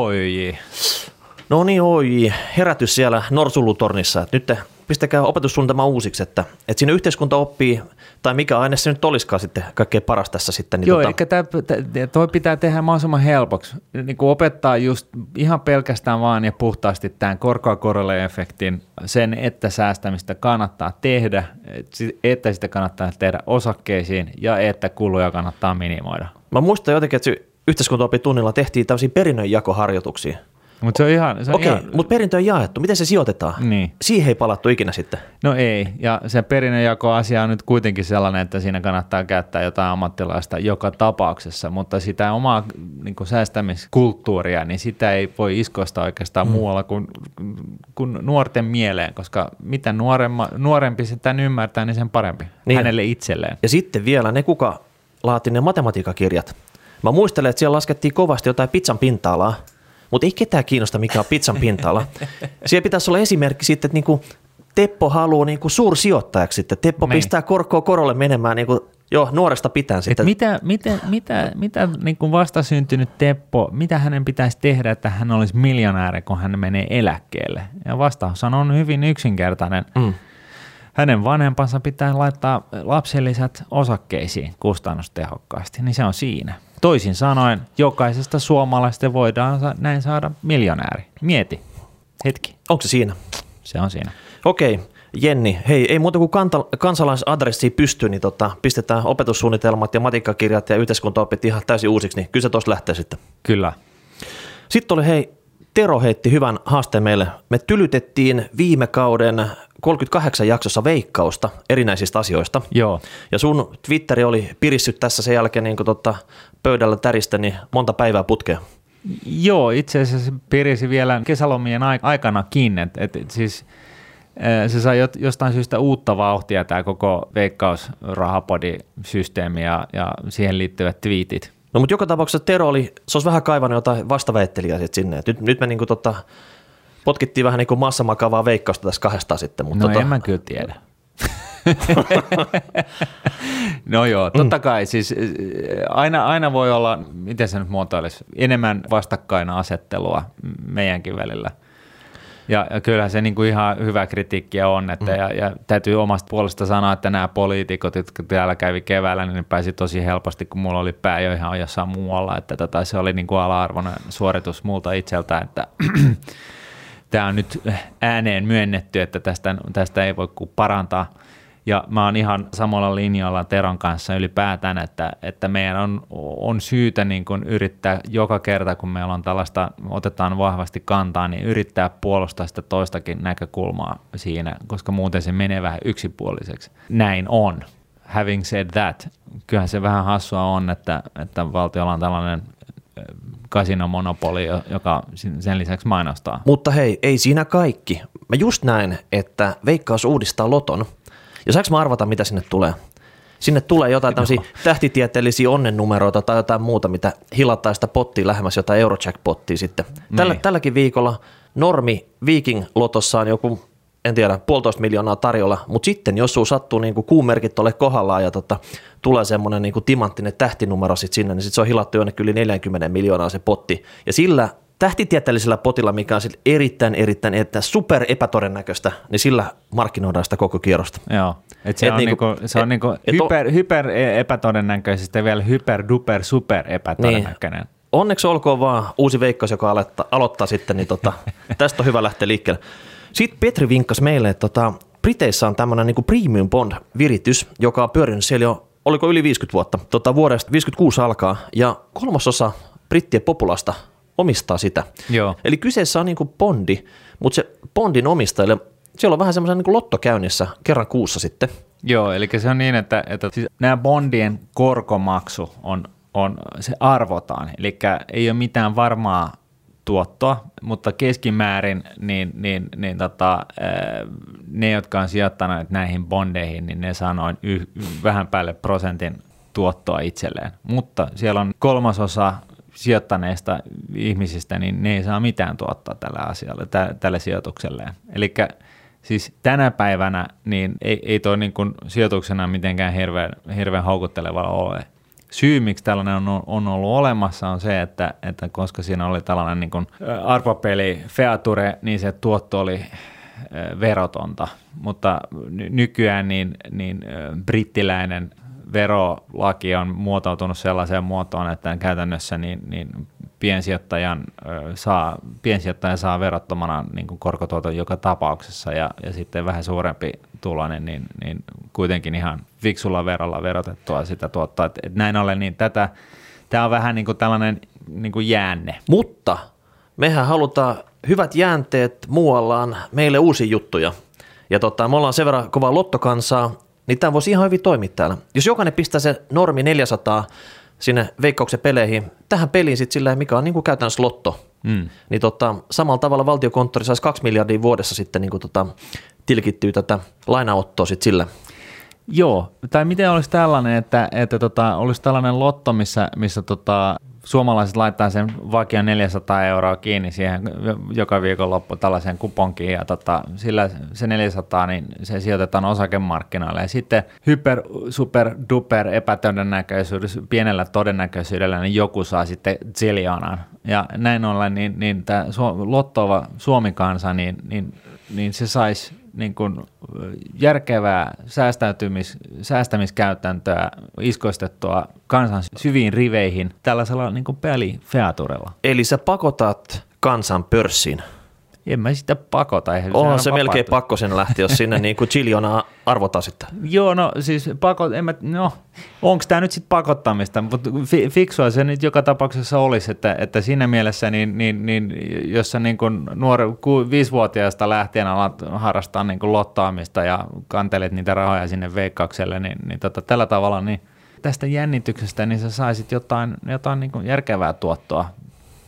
No niin, OIJ, herätys siellä Norsulutornissa, että nyt pistäkää opetussuunnitelma uusiksi, että, että siinä yhteiskunta oppii, tai mikä aine se nyt olisikaan sitten kaikkein paras tässä sitten. Niin Joo, tota... eli toi pitää tehdä mahdollisimman helpoksi, niin kuin opettaa just ihan pelkästään vaan ja puhtaasti tämän korkoakorolle efektin, sen, että säästämistä kannattaa tehdä, että sitä kannattaa tehdä osakkeisiin ja että kuluja kannattaa minimoida. Mä muistan jotenkin, että yhteiskuntaopitunnilla tehtiin tämmöisiä perinnönjakoharjoituksia. Mutta se on ihan... Se on Okei, ihan... mutta perintö on jaettu. Miten se sijoitetaan? Niin. Siihen ei palattu ikinä sitten. No ei, ja se perinnönjako-asia on nyt kuitenkin sellainen, että siinä kannattaa käyttää jotain ammattilaista joka tapauksessa, mutta sitä omaa niin kuin säästämiskulttuuria, niin sitä ei voi iskoista oikeastaan mm. muualla kuin, kuin nuorten mieleen, koska mitä nuoremma, nuorempi sitä ymmärtää, niin sen parempi niin. hänelle itselleen. Ja sitten vielä ne, kuka laati ne matematiikakirjat. Mä muistelen, että siellä laskettiin kovasti jotain pizzan pinta-alaa, mutta ei ketään kiinnosta, mikä on pizzan pinta-ala. Siellä pitäisi olla esimerkki sitten, että niinku Teppo haluaa niinku suursijoittajaksi sitten. Teppo Nein. pistää korkoa korolle menemään niinku Joo, nuoresta pitää sitten. mitä, mitä, mitä, mitä niin kuin vastasyntynyt Teppo, mitä hänen pitäisi tehdä, että hän olisi miljonääri, kun hän menee eläkkeelle? Ja vastaus on hyvin yksinkertainen. Mm. Hänen vanhempansa pitää laittaa lapsellisät osakkeisiin kustannustehokkaasti, niin se on siinä. Toisin sanoen, jokaisesta suomalaisesta voidaan näin saada miljonääri. Mieti. Hetki. Onko se siinä? Se on siinä. Okei. Jenni, hei, ei muuta kuin kanta- kansalaisadressi pystyy, niin tota, pistetään opetussuunnitelmat ja matikkakirjat ja yhteiskuntaopit ihan täysin uusiksi, niin kyllä se tuossa lähtee sitten. Kyllä. Sitten oli hei, Tero heitti hyvän haasteen meille. Me tylytettiin viime kauden 38 jaksossa veikkausta erinäisistä asioista. Joo. Ja sun Twitteri oli pirissyt tässä sen jälkeen niin tota, pöydällä täristä niin monta päivää putkea. Joo, itse asiassa pirisi vielä kesälomien aikanakin. Et, et, et siis, se sai jostain syystä uutta vauhtia tämä koko veikkausrahapodi-systeemi ja, ja siihen liittyvät twiitit. No mutta joka tapauksessa Tero oli, se olisi vähän kaivannut jotain vastaväittelijää sinne. Et nyt, nyt me niin kuin tota, potkittiin vähän niin kuin massamakavaa veikkausta tässä kahdestaan sitten. Mutta no tota... en mä kyllä tiedä. no joo, totta mm. kai. Siis aina, aina voi olla, miten se nyt muotoilisi, enemmän vastakkainasettelua meidänkin välillä – ja, ja kyllähän se niin kuin ihan hyvä kritiikkiä on, että mm. ja, ja täytyy omasta puolesta sanoa, että nämä poliitikot, jotka täällä kävi keväällä, niin ne pääsi tosi helposti, kun mulla oli pää jo ihan jossain muualla, että tota, se oli niin kuin ala-arvoinen suoritus multa itseltä, että tämä on nyt ääneen myönnetty, että tästä, tästä ei voi kuin parantaa – ja mä oon ihan samalla linjalla Teron kanssa ylipäätään, että, että meidän on, on syytä niin kuin yrittää joka kerta, kun meillä on tällaista, otetaan vahvasti kantaa, niin yrittää puolustaa sitä toistakin näkökulmaa siinä, koska muuten se menee vähän yksipuoliseksi. Näin on. Having said that, kyllähän se vähän hassua on, että, että valtiolla on tällainen kasinomonopoli, joka sen lisäksi mainostaa. Mutta hei, ei siinä kaikki. Mä just näin, että Veikkaus uudistaa Loton – ja saanko mä arvata, mitä sinne tulee? Sinne tulee jotain tämmöisiä tähtitieteellisiä onnennumeroita tai jotain muuta, mitä hilattaa sitä pottia lähemmäs jotain Eurojackpottia sitten. Tällä, niin. tälläkin viikolla normi Viking Lotossa on joku, en tiedä, puolitoista miljoonaa tarjolla, mutta sitten jos sun sattuu niin kuumerkit ole kohdallaan ja tota, tulee semmoinen niin timanttinen tähtinumero sit sinne, niin sitten se on hilattu jonnekin yli 40 miljoonaa se potti. Ja sillä tähtitieteellisellä potilla, mikä on sitten erittäin, erittäin, erittäin super epätodennäköistä, niin sillä markkinoidaan sitä koko kierrosta. Joo, et se, Et on niinku- niinku, se on et- niinku et o- hyper, hyper e- epätodennäköisesti ja vielä hyper duper super epätodennäköinen. Niin. Onneksi olkoon vaan uusi veikkaus, joka aloittaa, aloittaa sitten, niin tota, tästä on hyvä lähteä liikkeelle. Sitten Petri vinkkasi meille, että tota, Briteissä on tämmöinen niin Premium Bond-viritys, joka on pyörinyt siellä jo, oliko yli 50 vuotta, tota, vuodesta 56 alkaa, ja kolmasosa brittien populasta omistaa sitä. Joo. Eli kyseessä on niin kuin bondi, mutta se bondin omistajille, siellä on vähän semmoisen niin lotto käynnissä kerran kuussa sitten. Joo, eli se on niin, että, että siis nämä bondien korkomaksu on, on, se arvotaan, eli ei ole mitään varmaa tuottoa, mutta keskimäärin niin, niin, niin tota, ää, ne, jotka on sijoittaneet näihin bondeihin, niin ne saa noin yh, vähän päälle prosentin tuottoa itselleen. Mutta siellä on kolmasosa sijoittaneista ihmisistä, niin ne ei saa mitään tuottaa tällä asialle, tä, tälle sijoitukselleen. Eli siis tänä päivänä niin ei, ei toi niin sijoituksena mitenkään hirveän, hirveän houkutteleva ole. Syy, miksi tällainen on, on ollut olemassa, on se, että, että koska siinä oli tällainen niin kuin arpapeli Feature, niin se tuotto oli verotonta, mutta ny- nykyään niin, niin brittiläinen verolaki on muotoutunut sellaiseen muotoon, että käytännössä niin, niin piensijoittajan, saa, piensijoittaja saa verottomana niin kuin korkotuoton joka tapauksessa. Ja, ja sitten vähän suurempi tuloinen, niin, niin kuitenkin ihan fiksulla verolla verotettua sitä tuottaa. Et, et näin ollen, niin tätä, tämä on vähän niin kuin tällainen niin kuin jäänne. Mutta mehän halutaan hyvät jäänteet muuallaan meille uusia juttuja. Ja tota, me ollaan sen verran kovaa lottokansaa, niin tämä voisi ihan hyvin toimia täällä. Jos jokainen pistää se normi 400 sinne veikkauksen peleihin, tähän peliin sitten sillä, mikä on niin kuin käytännössä lotto, Mm. niin tota, samalla tavalla valtiokonttori saisi 2 miljardia vuodessa sitten niin kuin tota, tilkittyä tätä lainaottoa sitten sillä. Joo, tai miten olisi tällainen, että, että tota, olisi tällainen lotto, missä, missä tota, suomalaiset laittaa sen vakion 400 euroa kiinni siihen joka viikonloppu tällaiseen kuponkiin ja tota, sillä se 400 niin se sijoitetaan osakemarkkinoille. Ja sitten hyper, super, duper epätodennäköisyydellä, pienellä todennäköisyydellä niin joku saa sitten ziljonan ja näin ollen niin, niin tämä lottova Suomi-kansa niin, niin, niin se saisi niin kuin järkevää säästäytymis, säästämiskäytäntöä iskoistettua kansan syviin riveihin tällaisella niin kuin pelifeaturella. Eli sä pakotat kansan pörssiin. En mä sitä pakota. Eihän Onhan se on melkein pakko sen lähteä, jos sinne niin kuin chiliona arvotaan sitten. Joo, no siis pakot, en mä, no, onko tämä nyt sitten pakottamista, mutta fi, fiksua se nyt joka tapauksessa olisi, että, että siinä mielessä, niin, niin, niin jos sä niin kuin nuori, ku, viisivuotiaasta lähtien alat harrastaa niin kuin lottaamista ja kantelet niitä rahoja sinne veikkaukselle, niin, niin tota, tällä tavalla niin tästä jännityksestä niin sä saisit jotain, jotain niin kuin järkevää tuottoa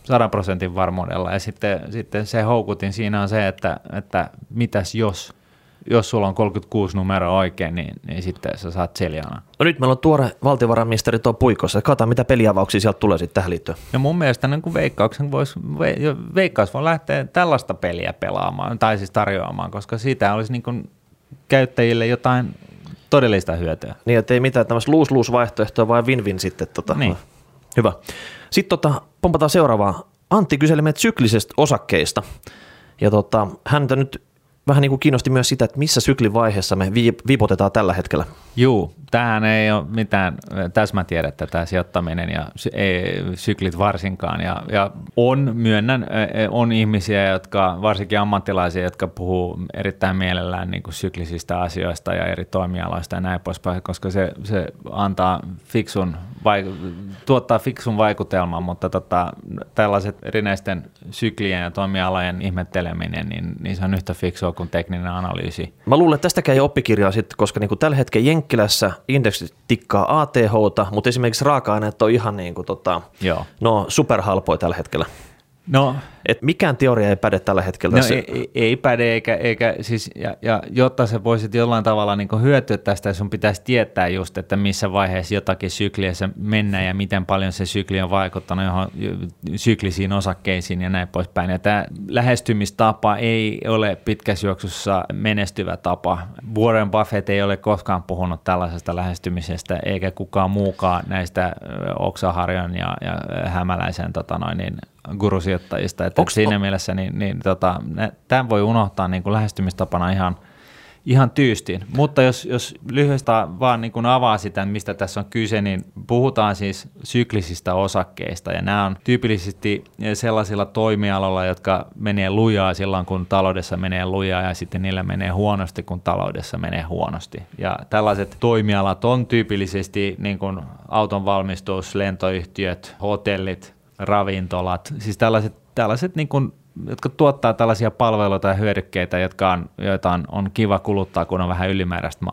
100 prosentin varmuudella. Ja sitten, sitten se houkutin siinä on se, että, että mitäs jos, jos sulla on 36 numero oikein, niin, niin sitten sä saat seljana. No nyt meillä on tuore valtiovarainministeri tuo puikossa. Katsotaan, mitä peliavauksia sieltä tulee sitten tähän liittyen. Ja mun mielestä niin kuin veikkauksen vois, ve, veikkaus voi lähteä tällaista peliä pelaamaan, tai siis tarjoamaan, koska siitä olisi niin kuin käyttäjille jotain todellista hyötyä. Niin, että ei mitään tämmöistä lose-lose vaihtoehtoa, vaan win-win sitten. Tota. Niin. Hyvä. Sitten tota, pompataan seuraavaa. Antti kyseli meitä syklisestä osakkeista. Ja tota, häntä nyt vähän niin kuin kiinnosti myös sitä, että missä syklin vaiheessa me vi- viipotetaan tällä hetkellä. Juu, tämähän ei ole mitään täsmätiedettä tämä sijoittaminen ja ei, syklit varsinkaan. Ja, ja on, myönnän, on ihmisiä, jotka, varsinkin ammattilaisia, jotka puhuu erittäin mielellään niin kuin syklisistä asioista ja eri toimialoista ja näin poispäin, koska se, se antaa fiksun, vaik- tuottaa fiksun vaikutelman, mutta tota, tällaiset erinäisten syklien ja toimialojen ihmetteleminen, niin, niin se on yhtä fiksua kuin tekninen analyysi. Mä luulen, että tästäkään ei oppikirjaa sitten, koska niin kuin tällä hetkellä Jenkkilässä indeksit tikkaa ATHta, mutta esimerkiksi raaka-aineet on ihan niin kuin tota, Joo. no superhalpoja tällä hetkellä. No Et mikään teoria ei päde tällä hetkellä. No ei, ei- ei päde, eikä, eikä siis, ja, ja jotta sä voisit jollain tavalla niin hyötyä tästä, sun pitäisi tietää just, että missä vaiheessa jotakin sykliä se mennään ja miten paljon se sykli on vaikuttanut johon syklisiin osakkeisiin ja näin poispäin. Ja tämä lähestymistapa ei ole pitkässä juoksussa menestyvä tapa. Warren Buffett ei ole koskaan puhunut tällaisesta lähestymisestä, eikä kukaan muukaan näistä ö, Oksaharjon ja, ja Hämäläisen tota noin, niin, gurusijoittajista. Että Onks- siinä on- mielessä niin, niin tota, tämän voi unohtaa niin kuin lähestymistapana ihan, ihan tyystiin. Mutta jos, jos lyhyesti vaan niin kuin avaa sitä, mistä tässä on kyse, niin puhutaan siis syklisistä osakkeista. Ja nämä on tyypillisesti sellaisilla toimialoilla, jotka menee lujaa silloin, kun taloudessa menee lujaa ja sitten niillä menee huonosti, kun taloudessa menee huonosti. Ja tällaiset toimialat on tyypillisesti niin kuin auton valmistus, lentoyhtiöt, hotellit, ravintolat, siis tällaiset, tällaiset niin kuin, jotka tuottaa tällaisia palveluita ja hyödykkeitä, jotka on, joita on, on kiva kuluttaa, kun on vähän ylimääräistä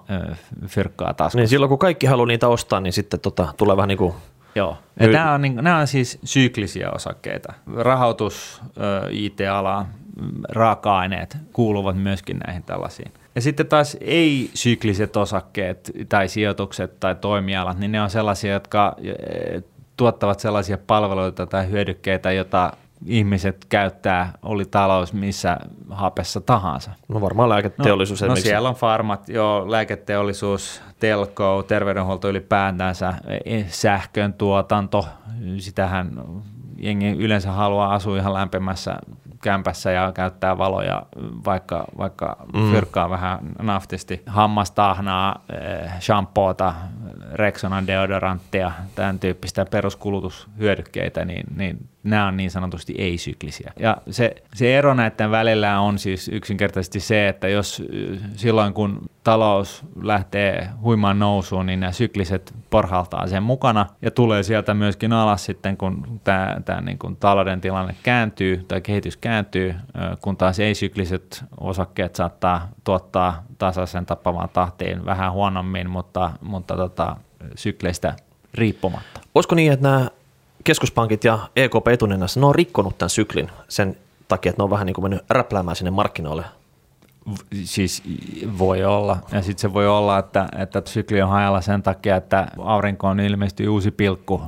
fyrkkaa taskussa. Niin silloin kun kaikki haluaa niitä ostaa, niin sitten tota, tulee vähän niin kuin Joo. Ja nämä, on, niin, nämä on siis syklisiä osakkeita. Rahoitus, IT-ala, raaka-aineet kuuluvat myöskin näihin tällaisiin. Ja sitten taas ei-sykliset osakkeet tai sijoitukset tai toimialat, niin ne on sellaisia, jotka tuottavat sellaisia palveluita tai hyödykkeitä, joita ihmiset käyttää, oli talous missä hapessa tahansa. No varmaan lääketeollisuus no, no siellä on farmat, joo, lääketeollisuus, telko, terveydenhuolto ylipäätänsä, e- sähkön tuotanto, sitähän jengi yleensä haluaa asua ihan lämpimässä kämpässä ja käyttää valoja, vaikka, vaikka mm. fyrkkaa vähän naftisti. Hammastahnaa, eh, shampoota, Rexonan deodoranttia, tämän tyyppistä peruskulutushyödykkeitä, niin, niin nämä on niin sanotusti ei-syklisiä. Ja se, se ero näiden välillä on siis yksinkertaisesti se, että jos silloin kun talous lähtee huimaan nousuun, niin nämä sykliset porhaltaa sen mukana ja tulee sieltä myöskin alas sitten, kun tämä, tämä niin kuin talouden tilanne kääntyy tai kehitys kääntyy, kun taas ei-sykliset osakkeet saattaa tuottaa tasaisen tappavaan tahtiin vähän huonommin, mutta, mutta tota, sykleistä riippumatta. Olisiko niin, että nämä keskuspankit ja EKP etunenässä, ne on rikkonut tämän syklin sen takia, että ne on vähän niin kuin mennyt räpläämään sinne markkinoille? Siis voi olla. Ja sitten se voi olla, että, että sykli on hajalla sen takia, että aurinkoon ilmestyy uusi pilkku.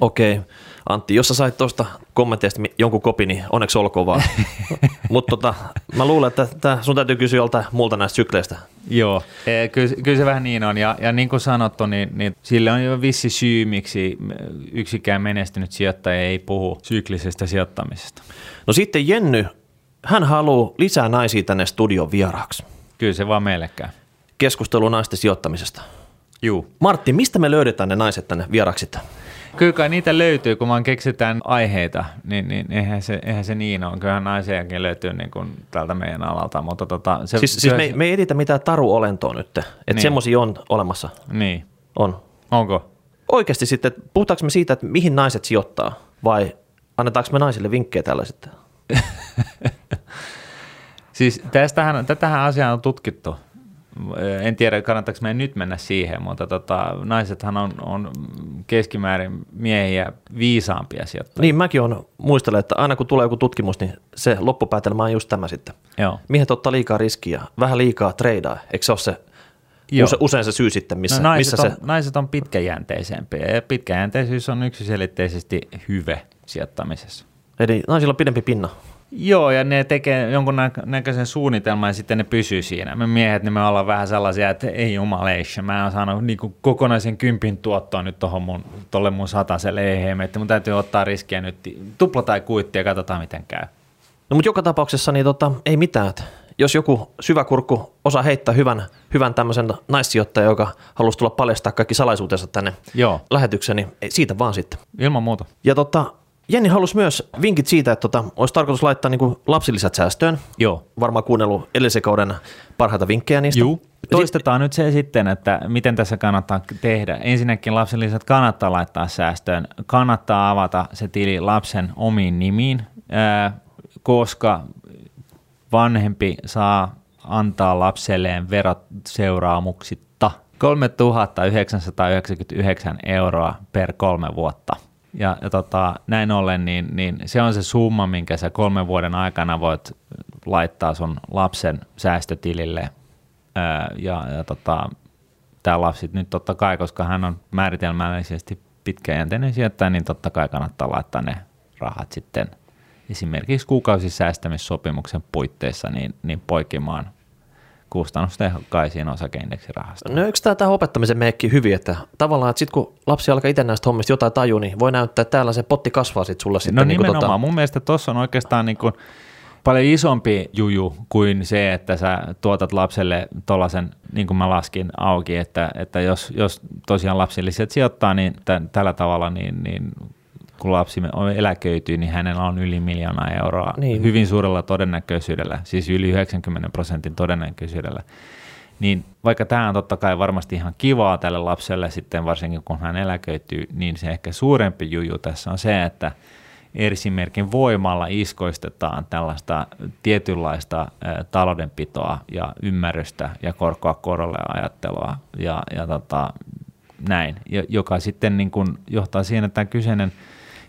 Okei. Antti, jos sä sait tuosta kommenteista jonkun kopi, niin onneksi olkoon vaan. Mutta tota, mä luulen, että tää, sun täytyy kysyä joltain muulta näistä sykleistä. Joo, Eh, kyllä, kyllä se vähän niin on. Ja, ja niin kuin sanottu, niin, niin sille on jo vissi syy, miksi yksikään menestynyt sijoittaja ei puhu syklisestä sijoittamisesta. No sitten Jenny, hän haluaa lisää naisia tänne studion vieraaksi. Kyllä se vaan meille käy. Keskustelu naisten sijoittamisesta. Juu. Martti, mistä me löydetään ne naiset tänne vieraaksi? Kyllä kai niitä löytyy, kun vaan keksitään aiheita, niin, niin eihän, se, eihän se niin ole. Kyllähän naisiakin löytyy niin kuin tältä meidän alalta, mutta tota, se, Siis, siis se, me, me ei editä mitään taruolentoa nyt, että Niin. semmoisia on olemassa. Niin, On. onko? Oikeasti sitten, puhutaanko me siitä, että mihin naiset sijoittaa vai annetaanko me naisille vinkkejä tällä sitten? Siis tästähän, tätähän asiaa on tutkittu. En tiedä, kannattaako meidän nyt mennä siihen, mutta tota, naisethan on, on keskimäärin miehiä viisaampia sijoittajia. Niin mäkin on muistelen, että aina kun tulee joku tutkimus, niin se loppupäätelmä on just tämä sitten. Joo. Miehet ottaa liikaa riskiä, vähän liikaa treidaa. Eikö se ole se Joo. use, usein se syy sitten, missä, no, naiset, missä on, se... naiset on pitkäjänteisempiä ja pitkäjänteisyys on yksiselitteisesti hyve sijoittamisessa. Eli naisilla on pidempi pinna. Joo, ja ne tekee jonkun nä- näköisen suunnitelman ja sitten ne pysyy siinä. Me miehet, niin me ollaan vähän sellaisia, että ei jumaleissa, mä oon saanut niin kuin kokonaisen kympin tuottoa nyt tohon mun, tolle mun sataselle, ei hemmetti, mun täytyy ottaa riskiä nyt, tupla tai kuitti ja katsotaan miten käy. No mutta joka tapauksessa niin tota, ei mitään. että Jos joku syväkurkku osaa heittää hyvän, hyvän tämmöisen naissijoittajan, joka haluaisi tulla paljastaa kaikki salaisuutensa tänne Joo, lähetykseen, niin siitä vaan sitten. ilman muuta. Ja tota, Jenni halusi myös vinkit siitä, että tota, olisi tarkoitus laittaa niin lapsilisät säästöön. Joo. Varmaan kuunnellut edellisen kauden parhaita vinkkejä niistä. Juu. Toistetaan nyt se sitten, että miten tässä kannattaa tehdä. Ensinnäkin lapsilisät kannattaa laittaa säästöön. Kannattaa avata se tili lapsen omiin nimiin, koska vanhempi saa antaa lapselleen verot seuraamuksitta 3999 euroa per kolme vuotta. Ja, ja tota, näin ollen, niin, niin se on se summa, minkä sä kolmen vuoden aikana voit laittaa sun lapsen säästötilille. Ää, ja ja tota, tämä lapsi nyt totta kai, koska hän on määritelmällisesti pitkäjänteinen sijoittaja, niin totta kai kannattaa laittaa ne rahat sitten esimerkiksi kuukausisäästämissopimuksen puitteissa niin, niin poikimaan kustannustehokkaisiin osakeindeksirahastoihin. No eikö tämä opettamisen meekki hyvin, että tavallaan, että sitten kun lapsi alkaa itse näistä hommista jotain tajua, niin voi näyttää, että täällä se potti kasvaa sitten sulla sitten. No niin nimenomaan, tota... mun mielestä tuossa on oikeastaan niin kuin paljon isompi juju kuin se, että sä tuotat lapselle tuollaisen, niin kuin mä laskin auki, että, että jos, jos tosiaan lapsilliset sijoittaa niin t- tällä tavalla, niin, niin kun lapsi eläköityy, niin hänellä on yli miljoonaa euroa niin. hyvin suurella todennäköisyydellä, siis yli 90 prosentin todennäköisyydellä. Niin vaikka tämä on totta kai varmasti ihan kivaa tälle lapselle sitten, varsinkin kun hän eläköityy, niin se ehkä suurempi juju tässä on se, että esimerkin voimalla iskoistetaan tällaista tietynlaista taloudenpitoa ja ymmärrystä ja korkoa korolle ajattelua ja, ja tota, näin, joka sitten niin kuin johtaa siihen, että tämä kyseinen –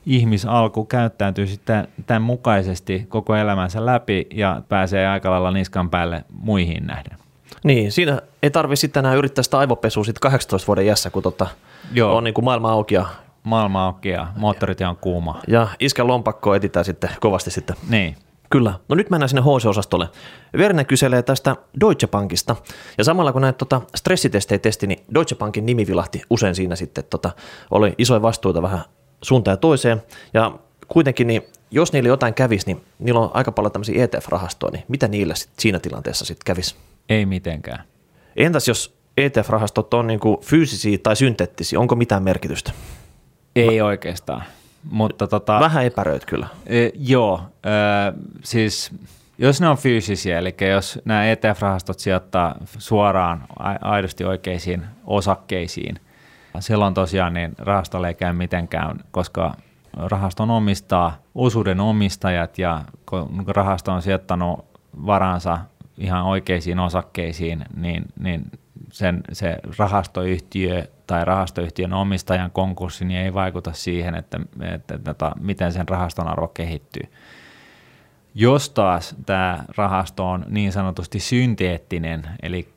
ihmisalku käyttäytyy sitten tämän mukaisesti koko elämänsä läpi ja pääsee aika lailla niskan päälle muihin nähden. Niin, siinä ei tarvitse sitten enää yrittää sitä aivopesua sitten 18 vuoden jässä, kun tota Joo. on niin kuin maailma auki ja maailma auki ja moottorit on kuuma. Ja iskä lompakko etitään sitten kovasti sitten. Niin. Kyllä. No nyt mennään sinne HC-osastolle. Verne kyselee tästä Deutsche Bankista. Ja samalla kun näitä tota, stressitestejä testi, niin Deutsche Bankin nimi vilahti usein siinä sitten. Tota, oli isoja vastuuta vähän suuntaan ja toiseen. Ja kuitenkin, niin jos niillä jotain kävisi, niin niillä on aika paljon tämmöisiä ETF-rahastoja, niin mitä niillä sit siinä tilanteessa sitten kävisi? Ei mitenkään. Entäs jos ETF-rahastot on niin kuin fyysisiä tai synteettisiä, onko mitään merkitystä? Ei Mä... oikeastaan. Mutta tota, Vähän epäröit kyllä. E, joo, e, siis jos ne on fyysisiä, eli jos nämä ETF-rahastot sijoittaa suoraan aidosti oikeisiin osakkeisiin, silloin tosiaan niin rahastolle ei käy mitenkään, koska rahaston omistaa osuuden omistajat ja kun rahasto on sijoittanut varansa ihan oikeisiin osakkeisiin, niin, niin sen, se rahastoyhtiö tai rahastoyhtiön omistajan konkurssi niin ei vaikuta siihen, että, että, että, että miten sen rahaston arvo kehittyy. Jos taas tämä rahasto on niin sanotusti synteettinen, eli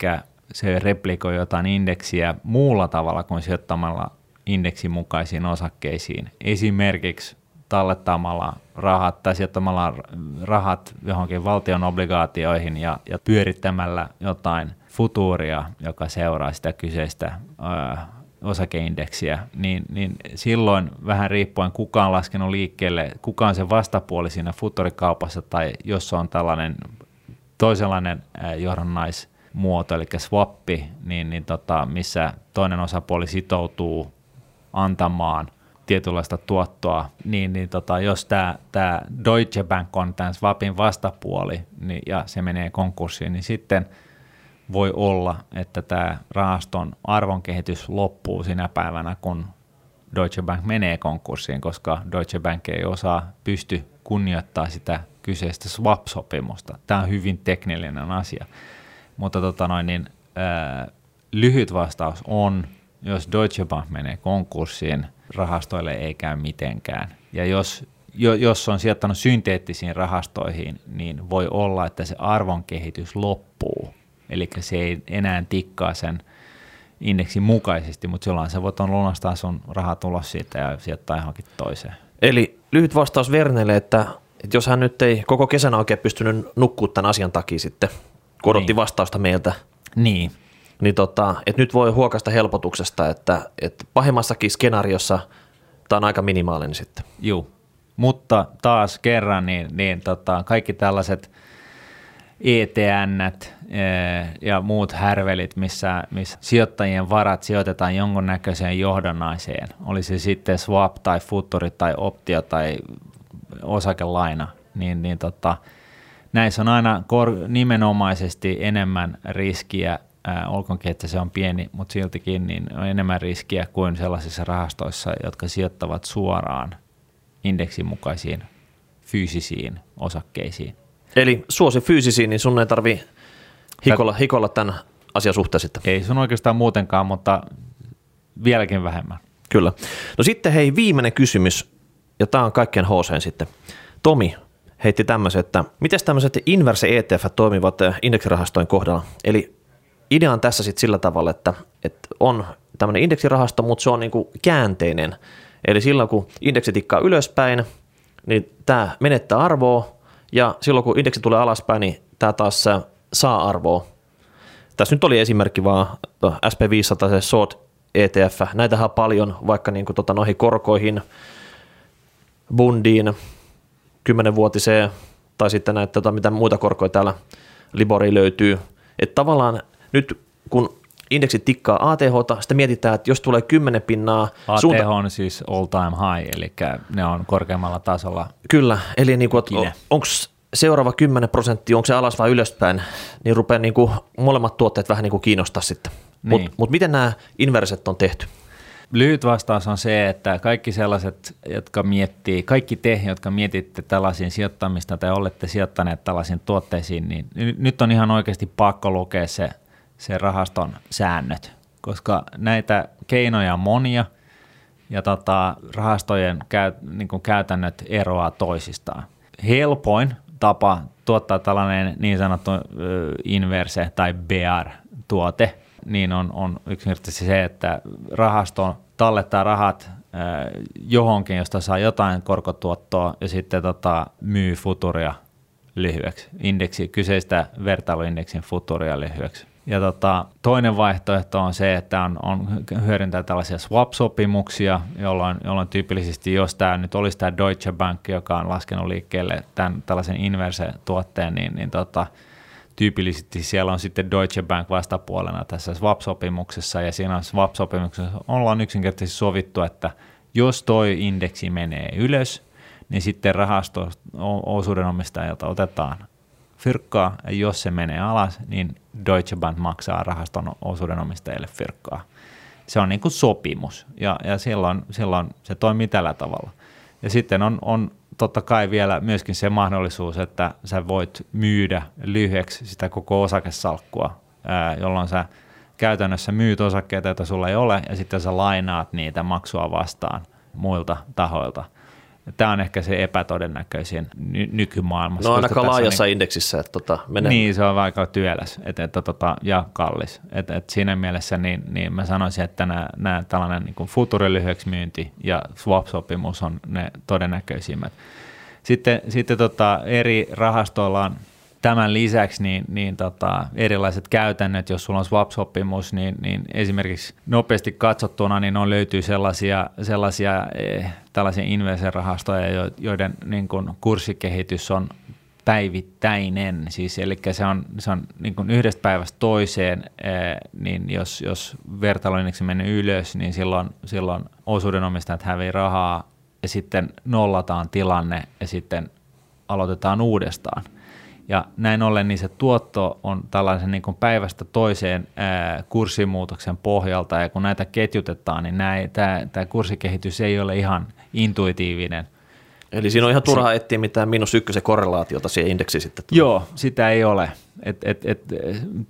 se replikoi jotain indeksiä muulla tavalla kuin sijoittamalla indeksin mukaisiin osakkeisiin. Esimerkiksi tallettamalla rahat tai sijoittamalla rahat johonkin valtion obligaatioihin ja, ja pyörittämällä jotain futuuria, joka seuraa sitä kyseistä ö, osakeindeksiä, niin, niin silloin vähän riippuen kuka on laskenut liikkeelle, kuka on se vastapuoli siinä futurikaupassa tai jos on tällainen toisenlainen johdannais muoto, eli swappi, niin, niin tota, missä toinen osapuoli sitoutuu antamaan tietynlaista tuottoa, niin, niin tota, jos tämä Deutsche Bank on tämän swapin vastapuoli niin, ja se menee konkurssiin, niin sitten voi olla, että tämä rahaston arvonkehitys loppuu sinä päivänä, kun Deutsche Bank menee konkurssiin, koska Deutsche Bank ei osaa pysty kunnioittaa sitä kyseistä swap-sopimusta. Tämä on hyvin teknillinen asia. Mutta tota noin, niin, ää, lyhyt vastaus on, jos Deutsche Bank menee konkurssiin, rahastoille ei käy mitenkään. Ja jos, jo, jos on sijoittanut synteettisiin rahastoihin, niin voi olla, että se arvonkehitys loppuu. Eli se ei enää tikkaa sen indeksin mukaisesti, mutta silloin se voit on lunastaa sun rahat ulos siitä ja sijoittaa johonkin toiseen. Eli lyhyt vastaus Vernelle, että, että jos hän nyt ei koko kesänä oikein pystynyt nukkumaan tämän asian takia sitten, kun odotti niin. vastausta meiltä. Niin. Niin tota, että nyt voi huokasta helpotuksesta, että, että pahimmassakin skenaariossa tämä on aika minimaalinen sitten. Joo, mutta taas kerran niin, niin tota, kaikki tällaiset ETN eh, ja muut härvelit, missä, missä sijoittajien varat sijoitetaan jonkunnäköiseen johdannaiseen, oli se sitten swap tai futuri tai optio tai osakelaina, niin, niin tota, näissä on aina kor- nimenomaisesti enemmän riskiä, äh, olkoonkin, että se on pieni, mutta siltikin niin on enemmän riskiä kuin sellaisissa rahastoissa, jotka sijoittavat suoraan indeksin mukaisiin fyysisiin osakkeisiin. Eli suosi fyysisiin, niin sun ei tarvi hikolla, hikolla tämän asian suhteen sitten. Ei sun oikeastaan muutenkaan, mutta vieläkin vähemmän. Kyllä. No sitten hei, viimeinen kysymys, ja tämä on kaikkien HC sitten. Tomi, heitti tämmöisen, että miten tämmöiset inverse ETF toimivat eh, indeksirahastojen kohdalla? Eli idea on tässä sitten sillä tavalla, että, että on tämmöinen indeksirahasto, mutta se on niin käänteinen. Eli silloin kun indeksi tikkaa ylöspäin, niin tämä menettää arvoa, ja silloin kun indeksi tulee alaspäin, niin tämä taas saa arvoa. tässä nyt oli esimerkki vaan SP500 se SOT ETF, näitähän on paljon vaikka niin kuin tota noihin korkoihin, bundiin, kymmenenvuotiseen tai sitten näitä tota, mitä muita korkoja täällä Libori löytyy. Että tavallaan nyt kun indeksit tikkaa ATH, sitten mietitään, että jos tulee 10 pinnaa. ATH suunta... on siis all time high, eli ne on korkeammalla tasolla. Kyllä, eli niin kuin, onko seuraava 10 prosenttia, onko se alas vai ylöspäin, niin rupeaa niin kuin molemmat tuotteet vähän niin kuin kiinnostaa sitten. Niin. Mutta mut miten nämä inverset on tehty? Lyhyt vastaus on se, että kaikki sellaiset, jotka miettii, kaikki te, jotka mietitte tällaisiin sijoittamista tai olette sijoittaneet tällaisiin tuotteisiin, niin nyt on ihan oikeasti pakko lukea se, se rahaston säännöt, koska näitä keinoja on monia ja tota, rahastojen käy, niin käytännöt eroaa toisistaan. Helpoin tapa tuottaa tällainen niin sanottu inverse tai bear-tuote, niin on, on yksinkertaisesti se, että rahasto tallettaa rahat johonkin, josta saa jotain korkotuottoa ja sitten tota, myy futuria lyhyeksi, indeksi, kyseistä vertailuindeksin futuria lyhyeksi. Ja tota, toinen vaihtoehto on se, että on, on hyödyntää tällaisia swap-sopimuksia, jolloin, jolloin tyypillisesti, jos tämä nyt olisi tämä Deutsche Bank, joka on laskenut liikkeelle tämän, tällaisen inverse-tuotteen, niin, niin tota, tyypillisesti siellä on sitten Deutsche Bank vastapuolena tässä swap-sopimuksessa, ja siinä swap-sopimuksessa ollaan yksinkertaisesti sovittu, että jos toi indeksi menee ylös, niin sitten rahasto osuudenomistajilta otetaan fyrkkaa, ja jos se menee alas, niin Deutsche Bank maksaa rahaston osuudenomistajille fyrkkaa. Se on niin kuin sopimus, ja, ja silloin, silloin se toimii tällä tavalla. Ja sitten on, on totta kai vielä myöskin se mahdollisuus, että sä voit myydä lyhyeksi sitä koko osakesalkkua, jolloin sä käytännössä myyt osakkeita, joita sulla ei ole, ja sitten sä lainaat niitä maksua vastaan muilta tahoilta – Tämä on ehkä se epätodennäköisin ny- nykymaailmassa. No ainakaan laajassa niin, indeksissä. Että tota, menee. Niin, se on aika työläs et, et, tota, ja kallis. Et, et siinä mielessä niin, niin mä sanoisin, että nämä, nämä tällainen niin futurilyhyeksi myynti ja swap-sopimus on ne todennäköisimmät. Sitten, sitten tota, eri rahastoilla on tämän lisäksi niin, niin tota, erilaiset käytännöt, jos sulla on swap-sopimus, niin, niin esimerkiksi nopeasti katsottuna niin on löytyy sellaisia, sellaisia eh, tällaisia investointirahastoja, joiden niin kuin kurssikehitys on päivittäinen, siis eli se on, se on niin kuin yhdestä päivästä toiseen, eh, niin jos, jos vertailuindeksi menee ylös, niin silloin, silloin osuudenomistajat hävii rahaa ja sitten nollataan tilanne ja sitten aloitetaan uudestaan – ja näin ollen niin se tuotto on tällaisen niin päivästä toiseen ää, kurssimuutoksen pohjalta, ja kun näitä ketjutetaan, niin tämä kurssikehitys ei ole ihan intuitiivinen. Eli siinä on ihan turha etsiä mitään miinus ykkösen korrelaatiota siihen indeksiin sitten. Joo, sitä ei ole. Et, et, et,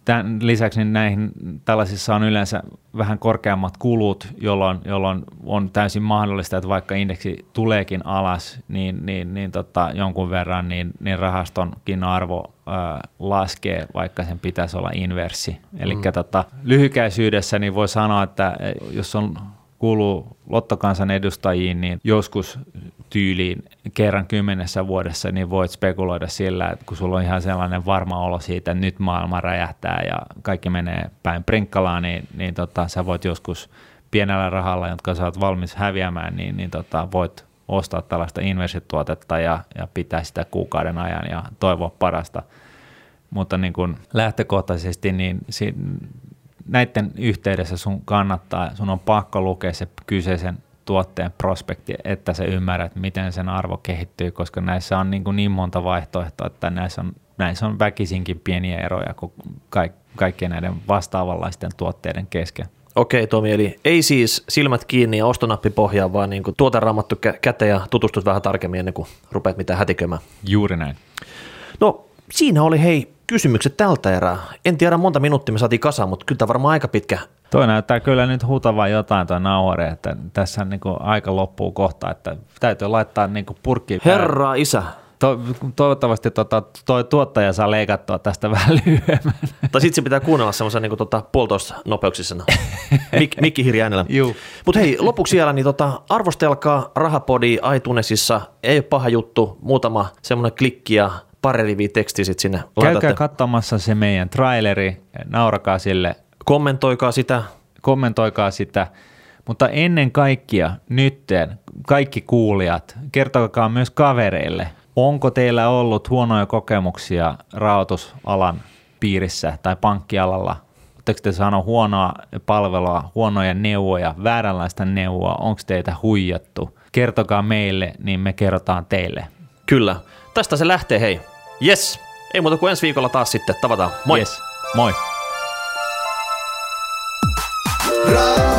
tämän lisäksi niin näihin tällaisissa on yleensä vähän korkeammat kulut, jolloin, jolloin on täysin mahdollista, että vaikka indeksi tuleekin alas, niin, niin, niin tota, jonkun verran niin, niin rahastonkin arvo ö, laskee, vaikka sen pitäisi olla inversi. Eli mm. tota, lyhykäisyydessä niin voi sanoa, että jos on kuuluu lottokansan edustajiin, niin joskus tyyliin kerran kymmenessä vuodessa, niin voit spekuloida sillä, että kun sulla on ihan sellainen varma olo siitä, että nyt maailma räjähtää ja kaikki menee päin prinkkalaan, niin, niin tota, sä voit joskus pienellä rahalla, jotka sä oot valmis häviämään, niin, niin tota, voit ostaa tällaista inversituotetta ja, ja pitää sitä kuukauden ajan ja toivoa parasta. Mutta niin kun lähtökohtaisesti niin näiden yhteydessä sun kannattaa, sun on pakko lukea se kyseisen tuotteen prospekti, että se ymmärrät, miten sen arvo kehittyy, koska näissä on niin, kuin niin monta vaihtoehtoa, että näissä on, näissä on väkisinkin pieniä eroja kuin kaikkien näiden vastaavanlaisten tuotteiden kesken. Okei Tomi, eli ei siis silmät kiinni ja ostonappi pohjaan, vaan niin tuoteraamattu käteen ja tutustut vähän tarkemmin ennen kuin rupeat mitään hätikömään. Juuri näin. No siinä oli hei kysymykset tältä erää. En tiedä monta minuuttia me saatiin kasaan, mutta kyllä tämä varmaan aika pitkä. Toi näyttää kyllä nyt huutavaa jotain tuo nauhari, että tässä niin kuin aika loppuu kohta, että täytyy laittaa niin kuin purkki. Herra isä. To, toivottavasti tota, toi tuottaja saa leikattua tästä vähän lyhyemmän. Tai sitten se pitää kuunnella semmoisen niin tota, puolitoista nopeuksisena. Mik, mikki Hirja äänellä. Mutta hei, lopuksi vielä, niin tota, arvostelkaa Rahapodi iTunesissa. Ei ole paha juttu, muutama semmoinen klikki ja pari riviä tekstiä sit sinne Käykää laitatte. katsomassa se meidän traileri, naurakaa sille, Kommentoikaa sitä. kommentoikaa sitä. Mutta ennen kaikkea nytten, kaikki kuulijat, kertokaa myös kavereille, onko teillä ollut huonoja kokemuksia rahoitusalan piirissä tai pankkialalla? Oletteko te saanut huonoa palvelua, huonoja neuvoja, vääränlaista neuvoa, onko teitä huijattu? Kertokaa meille, niin me kerrotaan teille. Kyllä. Tästä se lähtee, hei. Yes. Ei muuta kuin ensi viikolla taas sitten. Tavataan. Moi. Yes. Moi. Raha,